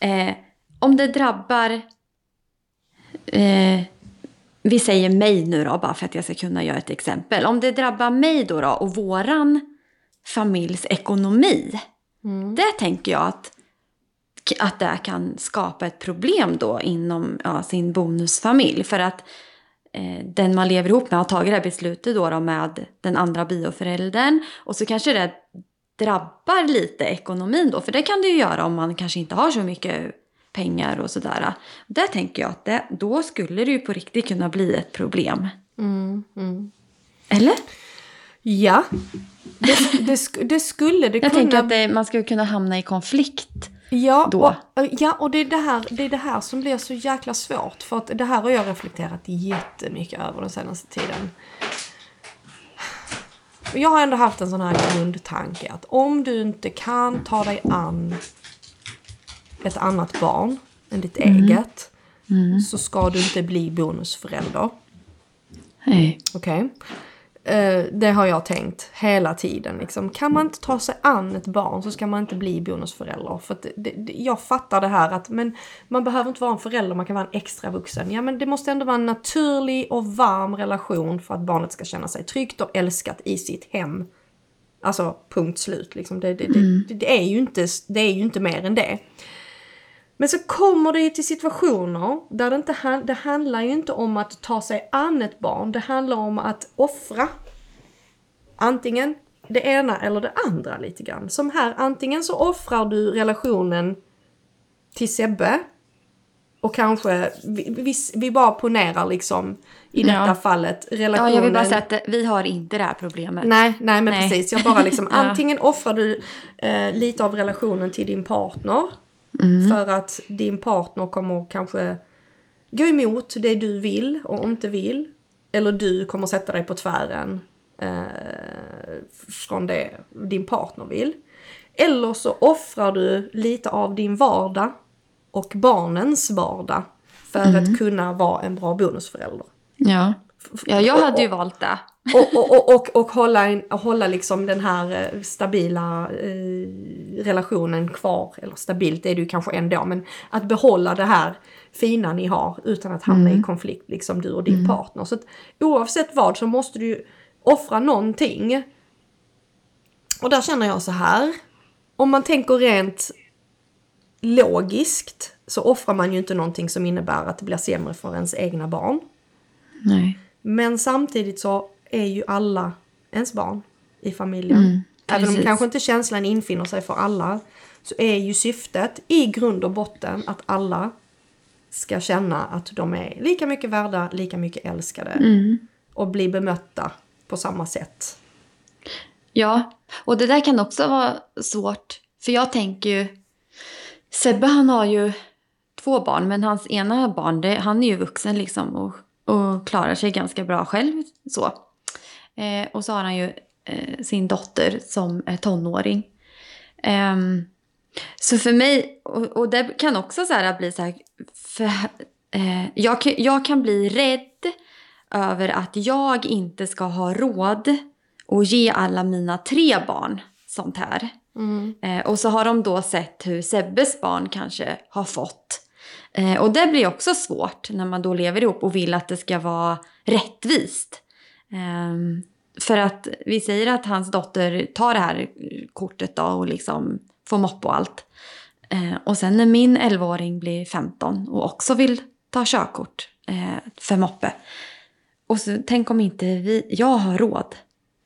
Eh, om det drabbar, eh, vi säger mig nu då bara för att jag ska kunna göra ett exempel. Om det drabbar mig då, då och våran familjs ekonomi. Det tänker jag att, att det kan skapa ett problem då inom ja, sin bonusfamilj. För att eh, den man lever ihop med har tagit det här beslutet då, då med den andra bioföräldern. Och så kanske det drabbar lite ekonomin då. För det kan det ju göra om man kanske inte har så mycket pengar och sådär. Där tänker jag att det, då skulle det ju på riktigt kunna bli ett problem. Eller? Ja, det, det, det skulle det Jag kunna tänker att det, man skulle kunna hamna i konflikt. Ja, då. Och, ja, och det är det, här, det är det här som blir så jäkla svårt. För att det här har jag reflekterat jättemycket över den senaste tiden. Jag har ändå haft en sån här grundtanke att om du inte kan ta dig an ett annat barn än ditt eget så ska du inte bli bonusförälder. Nej. Okej. Eh, det har jag tänkt hela tiden. Liksom. Kan man inte ta sig an ett barn så ska man inte bli bonusförälder. För det, det, jag fattar det här att men man behöver inte vara en förälder, man kan vara en extra vuxen. Ja men det måste ändå vara en naturlig och varm relation för att barnet ska känna sig tryggt och älskat i sitt hem. Alltså punkt slut. Liksom. Det, det, det, det, är ju inte, det är ju inte mer än det. Men så kommer det ju till situationer där det inte det handlar ju inte om att ta sig an ett barn. Det handlar om att offra. Antingen det ena eller det andra lite grann. Som här, antingen så offrar du relationen till Sebbe. Och kanske, vi, vi, vi bara ponerar liksom i detta Ja. fallet Ja, relationen. jag vill bara säga att det- vi har inte det här problemet. Nej, nej men Nej. precis. Jag bara liksom, Ja. antingen offrar du eh, lite av relationen till din partner. Mm. För att din partner kommer kanske gå emot det du vill och inte vill. Eller du kommer sätta dig på tvären eh, från det din partner vill. Eller så offrar du lite av din vardag och barnens vardag för Mm. att kunna vara en bra bonusförälder. Ja. Ja, jag hade ju valt det. Och, och, och, och, och hålla, en, hålla liksom den här eh, stabila eh, relationen kvar. Eller stabilt är det ju kanske ändå, men att behålla det här fina ni har utan att hamna i konflikt, liksom du och din partner. Så att oavsett vad så måste du ju offra någonting. Och där känner jag så här. Om man tänker rent logiskt så offrar man ju inte någonting som innebär att det blir sämre för ens egna barn. Nej. Men samtidigt så är ju alla ens barn i familjen. Även om kanske inte känslan infinner sig för alla så är ju syftet i grund och botten att alla ska känna att de är lika mycket värda, lika mycket älskade och bli bemötta på samma sätt. Ja, och det där kan också vara svårt. För jag tänker ju... Sebbe han har ju två barn, men hans ena barn, det, han är ju vuxen liksom och, och klarar sig ganska bra själv. så. Eh, och så har han ju eh, sin dotter som är tonåring. Ehm, så för mig, och, och det kan också så här bli så här... För, eh, jag, kan- jag kan bli rädd över att jag inte ska ha råd och ge alla mina tre barn sånt här. Eh, och så har de då sett hur Sebbes barn kanske har fått. Eh, och det blir också svårt när man då lever ihop och vill att det ska vara rättvist. Eh, för att vi säger att hans dotter tar det här kortet då och liksom får mopp och allt. Eh, och sen när min 11-åring blir 15 och också vill ta körkort eh, för moppe. Och så tänk om inte vi, jag har råd.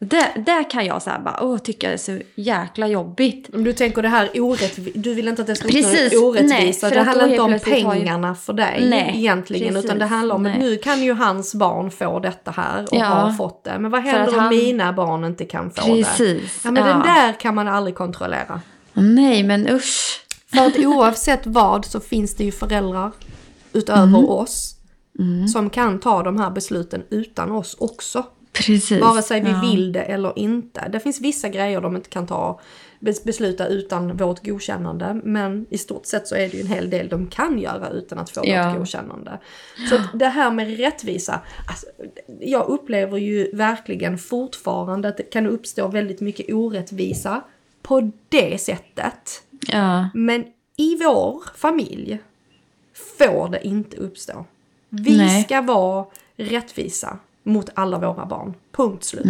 Det, där kan jag så här bara, åh, tycka det är så jäkla jobbigt. Om du tänker det här orättvisa, du vill inte att det ska Precis, nej, orättvisa. för det handlar inte om har ju- pengarna för dig Nej, egentligen. precis, utan det handlar om att nej. nu kan ju hans barn få detta här och Ja. har fått det. Men vad händer om han- mina barn inte kan få det? Precis. Ja men den där kan man aldrig kontrollera. Nej, men usch. För att oavsett vad så finns det ju föräldrar utöver Mm. oss som kan ta de här besluten utan oss också. Precis. Vare sig vi ja. vill det eller inte. Det finns vissa grejer de inte kan ta bes- besluta utan vårt godkännande. Men i stort sett så är det ju en hel del de kan göra utan att få Ja. vårt godkännande. Så det här med rättvisa. Alltså, jag upplever ju verkligen fortfarande att det kan uppstå väldigt mycket orättvisa på det sättet. Ja. Men i vår familj får det inte uppstå. Vi Nej. ska vara rättvisa mot alla våra barn. Punkt slut.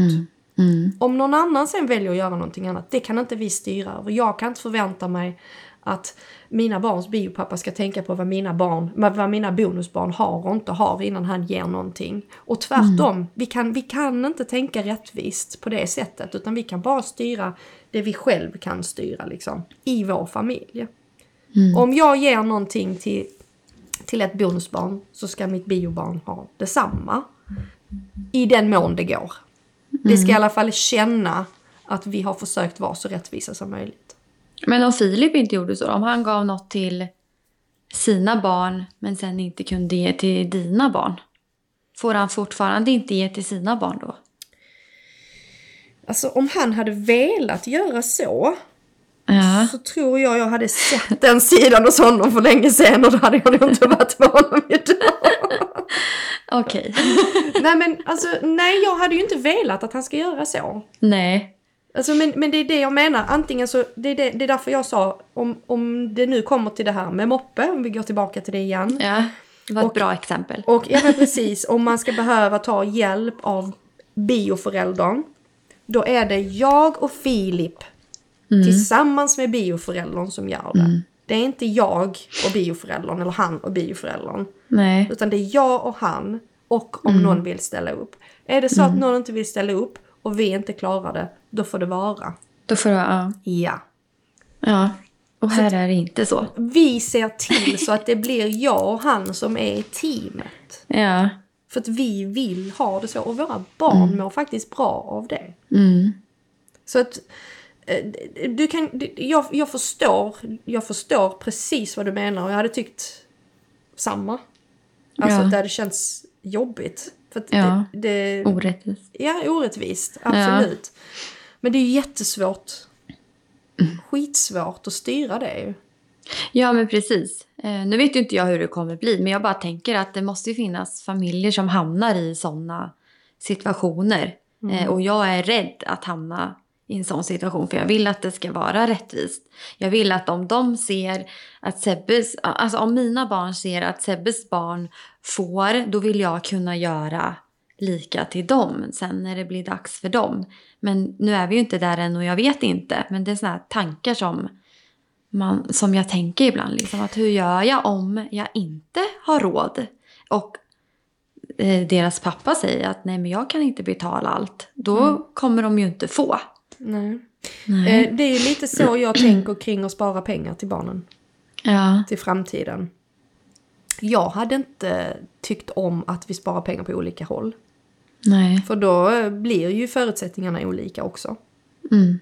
Mm. Om någon annan sen väljer att göra någonting annat, det kan inte vi styra över. Jag kan inte förvänta mig att mina barns biopappa ska tänka på vad mina barn, vad mina bonusbarn har och inte har innan han ger någonting. Och tvärtom, vi, kan, vi kan inte tänka rättvist på det sättet utan vi kan bara styra det vi själv kan styra liksom, i vår familj. Om jag ger någonting till, till ett bonusbarn så ska mitt biobarn ha detsamma. I den mån det går. Det ska i alla fall känna att vi har försökt vara så rättvisa som möjligt. Men om Filip inte gjorde så, om han gav något till sina barn men sen inte kunde ge till dina barn. Får han fortfarande inte ge till sina barn då? Alltså om han hade velat göra så, Ja. så tror jag jag hade sett den sidan hos honom för länge sedan och då hade jag nog inte varit med honom idag. Okej. nej men alltså, nej jag hade ju inte velat att han ska göra så. Nej. Alltså, men, men det är det jag menar. Antingen så, det är, det, det är därför jag sa, om, om det nu kommer till det här med moppe, om vi går tillbaka till det igen. Ja. Det var ett Och- bra exempel. Och ja men precis, om man ska behöva ta hjälp av bioföräldern, då är det jag och Filip tillsammans med bioföräldern som gör det. Det är inte jag och bioföräldern, eller han och bioföräldern. Nej. Utan det är jag och han, och om någon vill ställa upp. Är det så att någon inte vill ställa upp och vi inte klarar det, då får det vara. Då får du, ja. Ja. ja. Och här är det inte så. Vi ser till så att det blir jag och han som är teamet. Ja. För att vi vill ha det så. Och våra barn mår faktiskt bra av det. Mm. Så att du kan, jag, jag, förstår, jag förstår precis vad du menar och jag hade tyckt samma. Alltså Ja. att det hade känts jobbigt. För Ja. det, det, Orättvist. ja, orättvist. Absolut. Men det är ju jättesvårt. Skitsvårt att styra det ju. Ja, men precis. Eh, nu vet ju inte jag hur det kommer bli, men jag bara tänker att det måste ju finnas familjer som hamnar i sådana situationer. Eh, och jag är rädd att hamna i en sån situation, för jag vill att det ska vara rättvist. Jag vill att om de ser att Sebbes, alltså om mina barn ser att Sebbes barn får, då vill jag kunna göra lika till dem sen när det blir dags för dem. Men nu är vi ju inte där än och jag vet inte. Men det är såna här tankar som man, som jag tänker ibland. Liksom, att hur gör jag om jag inte har råd? Och eh, deras pappa säger att nej men jag kan inte betala allt. Då kommer de ju inte få. Nej. Nej. Eh, det är lite så jag tänker kring att spara pengar till barnen. Ja. till framtiden. Jag hade inte tyckt om att vi sparar pengar på olika håll. Nej. För då blir ju förutsättningarna olika också. Mm.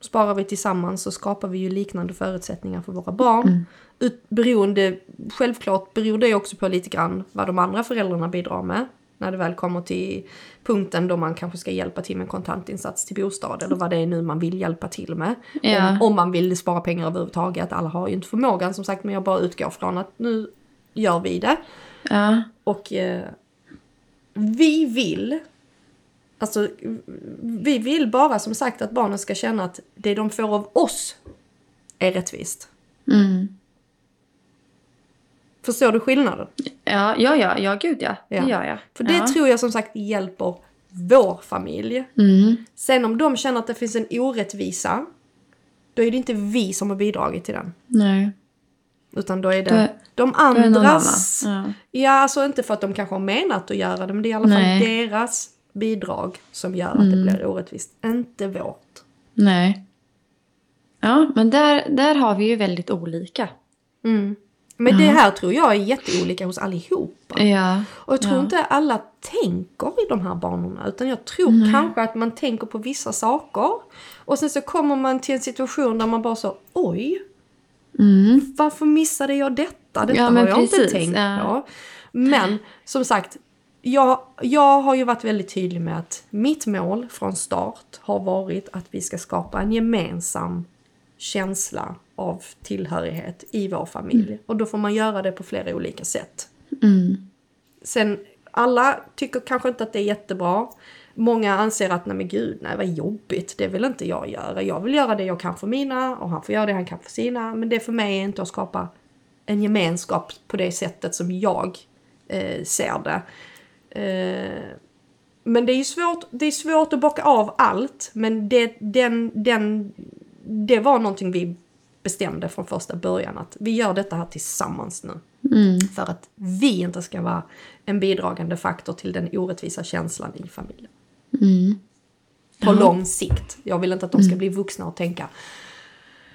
Sparar vi tillsammans så skapar vi ju liknande förutsättningar för våra barn. Ut, beroende, självklart beror det också på lite grann vad de andra föräldrarna bidrar med. När det väl kommer till punkten då man kanske ska hjälpa till med kontantinsats till bostad eller vad det är nu man vill hjälpa till med. Ja. Om, om man vill spara pengar överhuvudtaget. Alla har ju inte förmågan som sagt men jag bara utgår från att nu gör vi det. Ja. Och eh, vi vill Alltså, vi vill bara som sagt att barnen ska känna att det de får av oss är rättvist. Mm. Förstår du skillnaden? Ja, ja, ja, ja, gud ja. Det Ja. gör jag. För det ja. tror jag som sagt hjälper vår familj. Mm. Sen om de känner att det finns en orättvisa, då är det inte vi som har bidragit till den. Nej. Utan då är det är- de är det andras... annan. Ja, alltså inte för att de kanske har menat att göra det, men det är i alla fall Nej. deras bidrag som gör att det Mm. blir orättvist. Inte vårt. Ja. Nej. Ja, men där, där har vi ju väldigt olika. Mm. Men det här tror jag är jätteolika hos allihopa. Ja. Och jag tror Ja. inte alla tänker i de här banorna. Utan jag tror kanske att man tänker på vissa saker. Och sen så kommer man till en situation där man bara så, oj, Mm. varför missade jag detta? Detta Ja, har jag inte precis, tänkt ja. på. Men som sagt, jag, jag har ju varit väldigt tydlig med att mitt mål från start har varit att vi ska skapa en gemensam känsla av tillhörighet i vår familj. Och då får man göra det på flera olika sätt. Mm. Sen, alla tycker kanske inte att det är jättebra. Många anser att nej men gud, nej vad jobbigt, det vill inte jag göra. Jag vill göra det jag kan för mina och han får göra det han kan för sina. Men det för mig är inte att skapa en gemenskap på det sättet som jag eh, ser det. Eh, men det är ju svårt, det är svårt att bocka av allt. Men det, den, den, det var någonting vi bestämde från första början att vi gör detta här tillsammans nu. Mm. För att vi inte ska vara en bidragande faktor till den orättvisa känslan i familjen. Mm. På lång sikt. Jag vill inte att de ska bli vuxna och tänka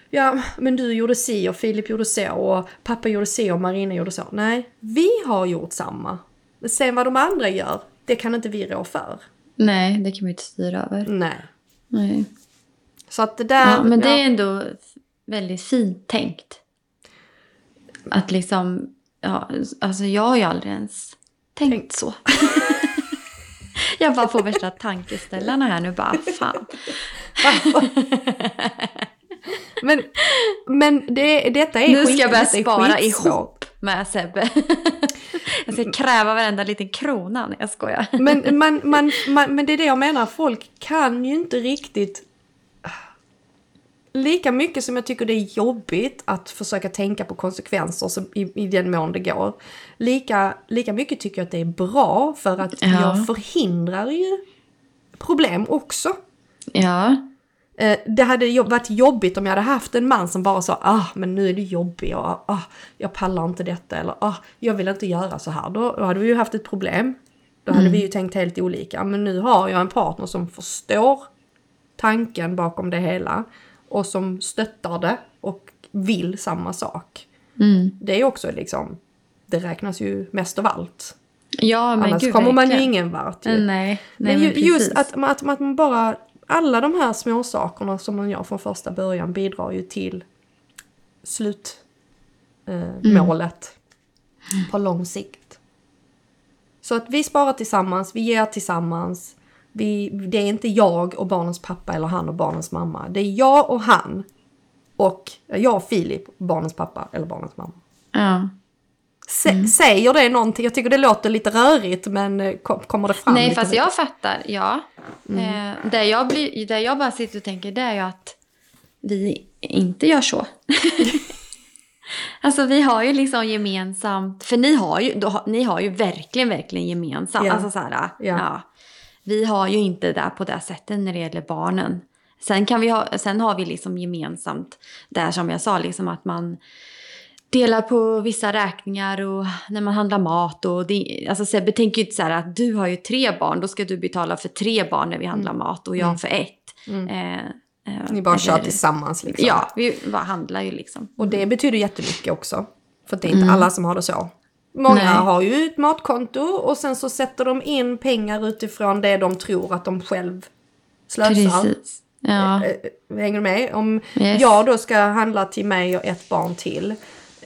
Ja, men du gjorde si och Filip gjorde så och pappa gjorde si och Marina gjorde så. Nej, vi har gjort samma. Sen vad de andra gör, det kan inte vi rå för. Nej, det kan ju inte styra över. Nej. Nej. Så att det där... Ja, men det ja. är ändå väldigt fint tänkt. Att liksom, ja, alltså jag har ju aldrig ens tänkt Tänkt. så. jag bara får värsta tankeställarna här nu bara, fan. Men, men det, detta är Nu ska jag börja spara ihop med Sebbe. jag ska kräva varenda liten krona. Jag skojar. Men, man, man, man, men det är det jag menar, folk kan ju inte riktigt... Lika mycket som jag tycker det är jobbigt att försöka tänka på konsekvenser som, i, i den mån det går. Lika, lika mycket tycker jag att det är bra för att Ja. jag förhindrar ju problem också. Ja, Eh, det hade varit jobbigt om jag hade haft en man som bara sa ah men nu är du jobbig och ah, jag pallar inte detta eller ah, jag vill inte göra så här. Då, då hade vi ju haft ett problem. Då hade vi ju tänkt helt olika. Men nu har jag en partner som förstår tanken bakom det hela och som stöttar det och vill samma sak. mm. Det är också liksom, det räknas ju mest av allt. ja men Annars gud, kommer man ju verkligen. ingen vart. ju. Nej, nej Men, men, ju, just precis. att, att, att man bara, alla de här små sakerna som man gör från första början bidrar ju till slutmålet eh, målet på lång sikt. Så att vi sparar tillsammans, vi ger tillsammans. Vi, det är inte jag och barnens pappa eller han och barnens mamma. Det är jag och han. Och jag och Filip, barnens pappa eller barnens mamma. Ja. S- Säger det någonting? Jag tycker det låter lite rörigt men eh, kom, kommer det fram Nej, lite fast mer? jag fattar. Ja. Mm. Eh, där, jag blir, där jag bara sitter och tänker det är ju att vi inte gör så. alltså vi har ju liksom gemensamt, för ni har ju, då, ni har ju verkligen, verkligen gemensamt. Ja. Alltså så här, ja. Ja. Vi har ju inte det på det sättet när det gäller barnen. Sen, kan vi ha, sen har vi liksom gemensamt där som jag sa, liksom att man delar på vissa räkningar och när man handlar mat. Och det, alltså Sebbe tänker ju inte så här att du har ju tre barn, då ska du betala för tre barn när vi handlar mat och jag för ett. Eh, eh, Ni bara kör tillsammans liksom. Ja, vi bara handlar ju liksom. Och det betyder jättemycket också. För det är inte alla som har det så. Många Nej. har ju ett matkonto och sen så sätter de in pengar utifrån det de tror att de själv slösar. Precis. Ja. Eh, Hänger du med? Om Yes. jag då ska handla till mig och ett barn till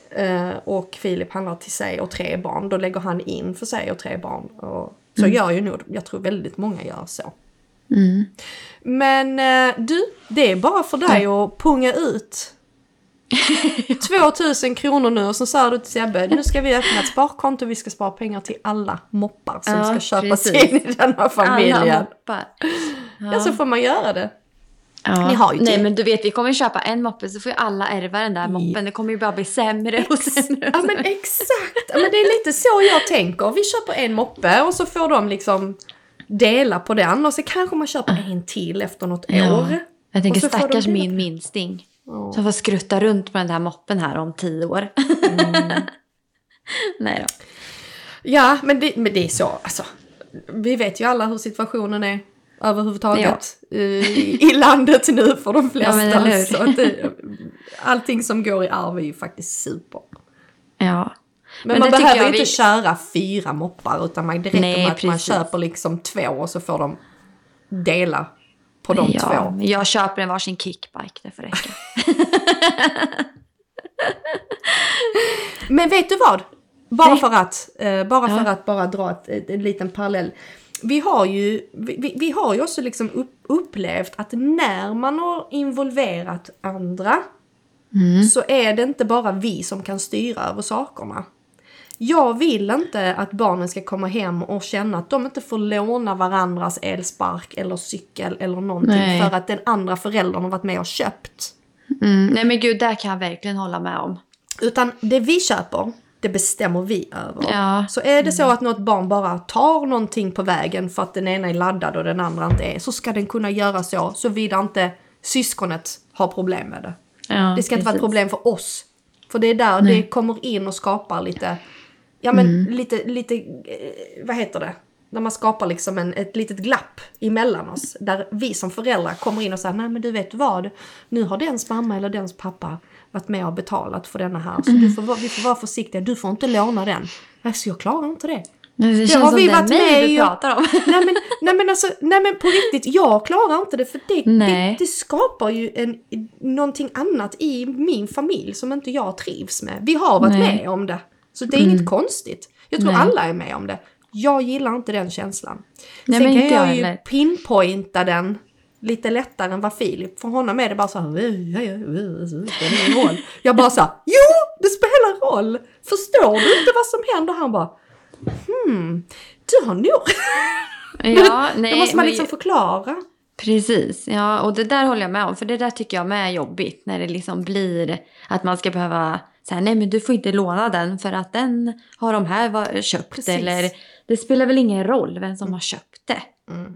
eh, och Filip handlar till sig och tre barn, då lägger han in för sig och tre barn. Och så gör ju nog, jag tror väldigt många gör så. Mm. Men eh, du, det är bara för dig att punga ut 2000 kronor nu och så sa du till Sebbe, nu ska vi öppna ett sparkonto vi ska spara pengar till alla moppar som Ja, ska köpas precis. in i denna Alla familjen. moppar. Ja. så får man göra det. Ja. Ni har ju Nej men du vet, vi kommer köpa en moppe så får ju alla ärva den där moppen. Det kommer ju bara bli sämre och sämre. Ja Och men sämre. exakt, ja, men det är lite så jag tänker. Vi köper en moppe och så får de liksom dela på den och så kanske man köper en till efter något Ja. år. Jag tänker Och stackars min minsting. Ja. Som får skrutta runt på den där moppen här om tio år. Nej då. Ja, men det, men det är så, alltså. Vi vet ju alla hur situationen är överhuvudtaget i, i landet nu för de flesta. hur? så att det, allting som går i arv är ju faktiskt super. Ja. Men, Men man behöver ju inte vi- köra fyra moppar utan man, det räcker Nej, med att man precis. köper liksom två och så får de dela på de ja, två. jag köper en varsin kickbike, det får räcka. Men vet du vad? Bara Nej. för att, eh, bara för Ja. att bara dra ett, ett, en liten parallell. Vi har ju, vi- vi har ju också liksom upp, upplevt att när man har involverat andra Mm. så är det inte bara vi som kan styra över sakerna. Jag vill inte att barnen ska komma hem och känna att de inte får låna varandras elspark eller cykel eller någonting Nej. för att den andra föräldern har varit med och köpt. Mm. Nej men gud, där kan jag verkligen hålla med om. Utan det vi köper, det bestämmer vi över. Ja. Så är det så att något barn bara tar någonting på vägen för att den ena är laddad och den andra inte är, så ska den kunna göra så, såvida inte syskonet har problem med det. Ja, Det ska inte vara ett problem för oss. För det är där det kommer in och skapar lite, ja men Mm. lite, lite, eh, vad heter det? När man skapar liksom en, ett litet glapp emellan oss. Där vi som föräldrar kommer in och säger, nej men du vet vad? Nu har dens mamma eller dens pappa varit med och betalat för denna här. Så Mm. du får, vi får vara försiktiga, du får inte låna den. Alltså jag klarar inte det. Det känns har vi det varit med du pratar om. Nej men, nej men alltså, nej men på riktigt, jag klarar inte det för det, det, det skapar ju en, någonting annat i min familj som inte jag trivs med. Vi har varit Nej. Mm. med om det. Så det är inget konstigt. Jag tror Nej. alla är med om det. Jag gillar inte den känslan. Nej, Sen men kan jag jag ju pinpointa den lite lättare än vad Filip, för honom är det bara så här, "Eh, ja, ja, eh, det roll. Jag bara så här, jo det spelar roll! Förstår du inte vad som händer? Han bara, hmm, du har nog Ja, nej, Då måste man men- liksom förklara. Precis, ja och det där håller jag med om. För det där tycker jag med är jobbigt. När det liksom blir att man ska behöva säga nej men du får inte låna den för att den har de här va- köpt. Precis. Mm. Eller det spelar väl ingen roll vem som har köpt det.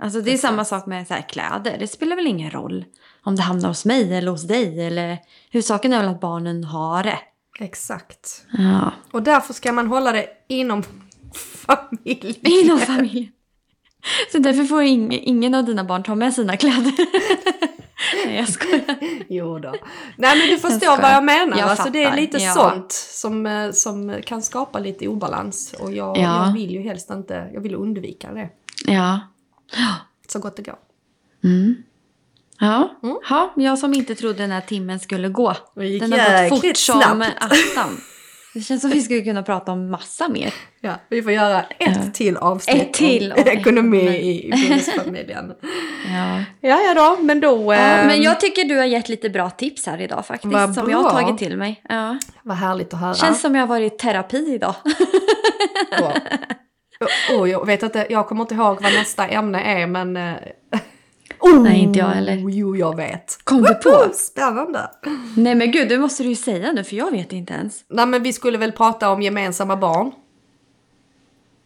Alltså det är exakt. samma sak med så här kläder. Det spelar väl ingen roll om det hamnar hos mig eller hos dig. Eller huvudsaken är väl att barnen har det. Exakt. Ja, Och därför ska man hålla det inom familjen. inom familjen. Så därför får ing- ingen av dina barn ta med sina kläder. nej jag skojar. Jo då. Nej men du förstår skojar. vad jag menar. Jag alltså, det är lite ja. sånt som, eh, som kan skapa lite obalans. Och jag, Ja. jag vill ju helst inte, jag vill undvika det. Ja. Så gott det går. Mm. Ja. Mm. ja, jag som inte trodde den här timmen skulle gå. Den har gått fort som attan. Det känns som vi skulle kunna prata om massa mer. Ja, vi får göra ett till avsnitt Ett till om om ekonomi i bonusfamiljen. Ja. ja, ja då, men då... Ja, ehm, men jag tycker du har gett lite bra tips här idag faktiskt. Som jag har bra. tagit till mig. Ja. Vad härligt att höra. Känns som jag har varit i terapi idag. Åh, oh, jag vet inte, jag kommer inte ihåg vad nästa ämne är men... Oh, Nej, inte jag heller. Jo, jag vet. Kom du på? Spännande. Nej men gud, det måste du ju säga nu för jag vet inte ens. Nej, men vi skulle väl prata om gemensamma barn.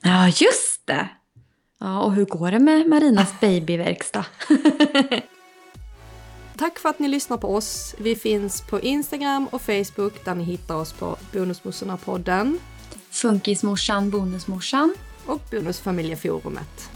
Ja, just det. Ja, och hur går det med Marinas babyverkstad? Tack för att ni lyssnar på oss. Vi finns på Instagram och Facebook där ni hittar oss på Bonusmossorna-podden Funkismorsan, bonusmorsan. och Bonusfamiljeforumet.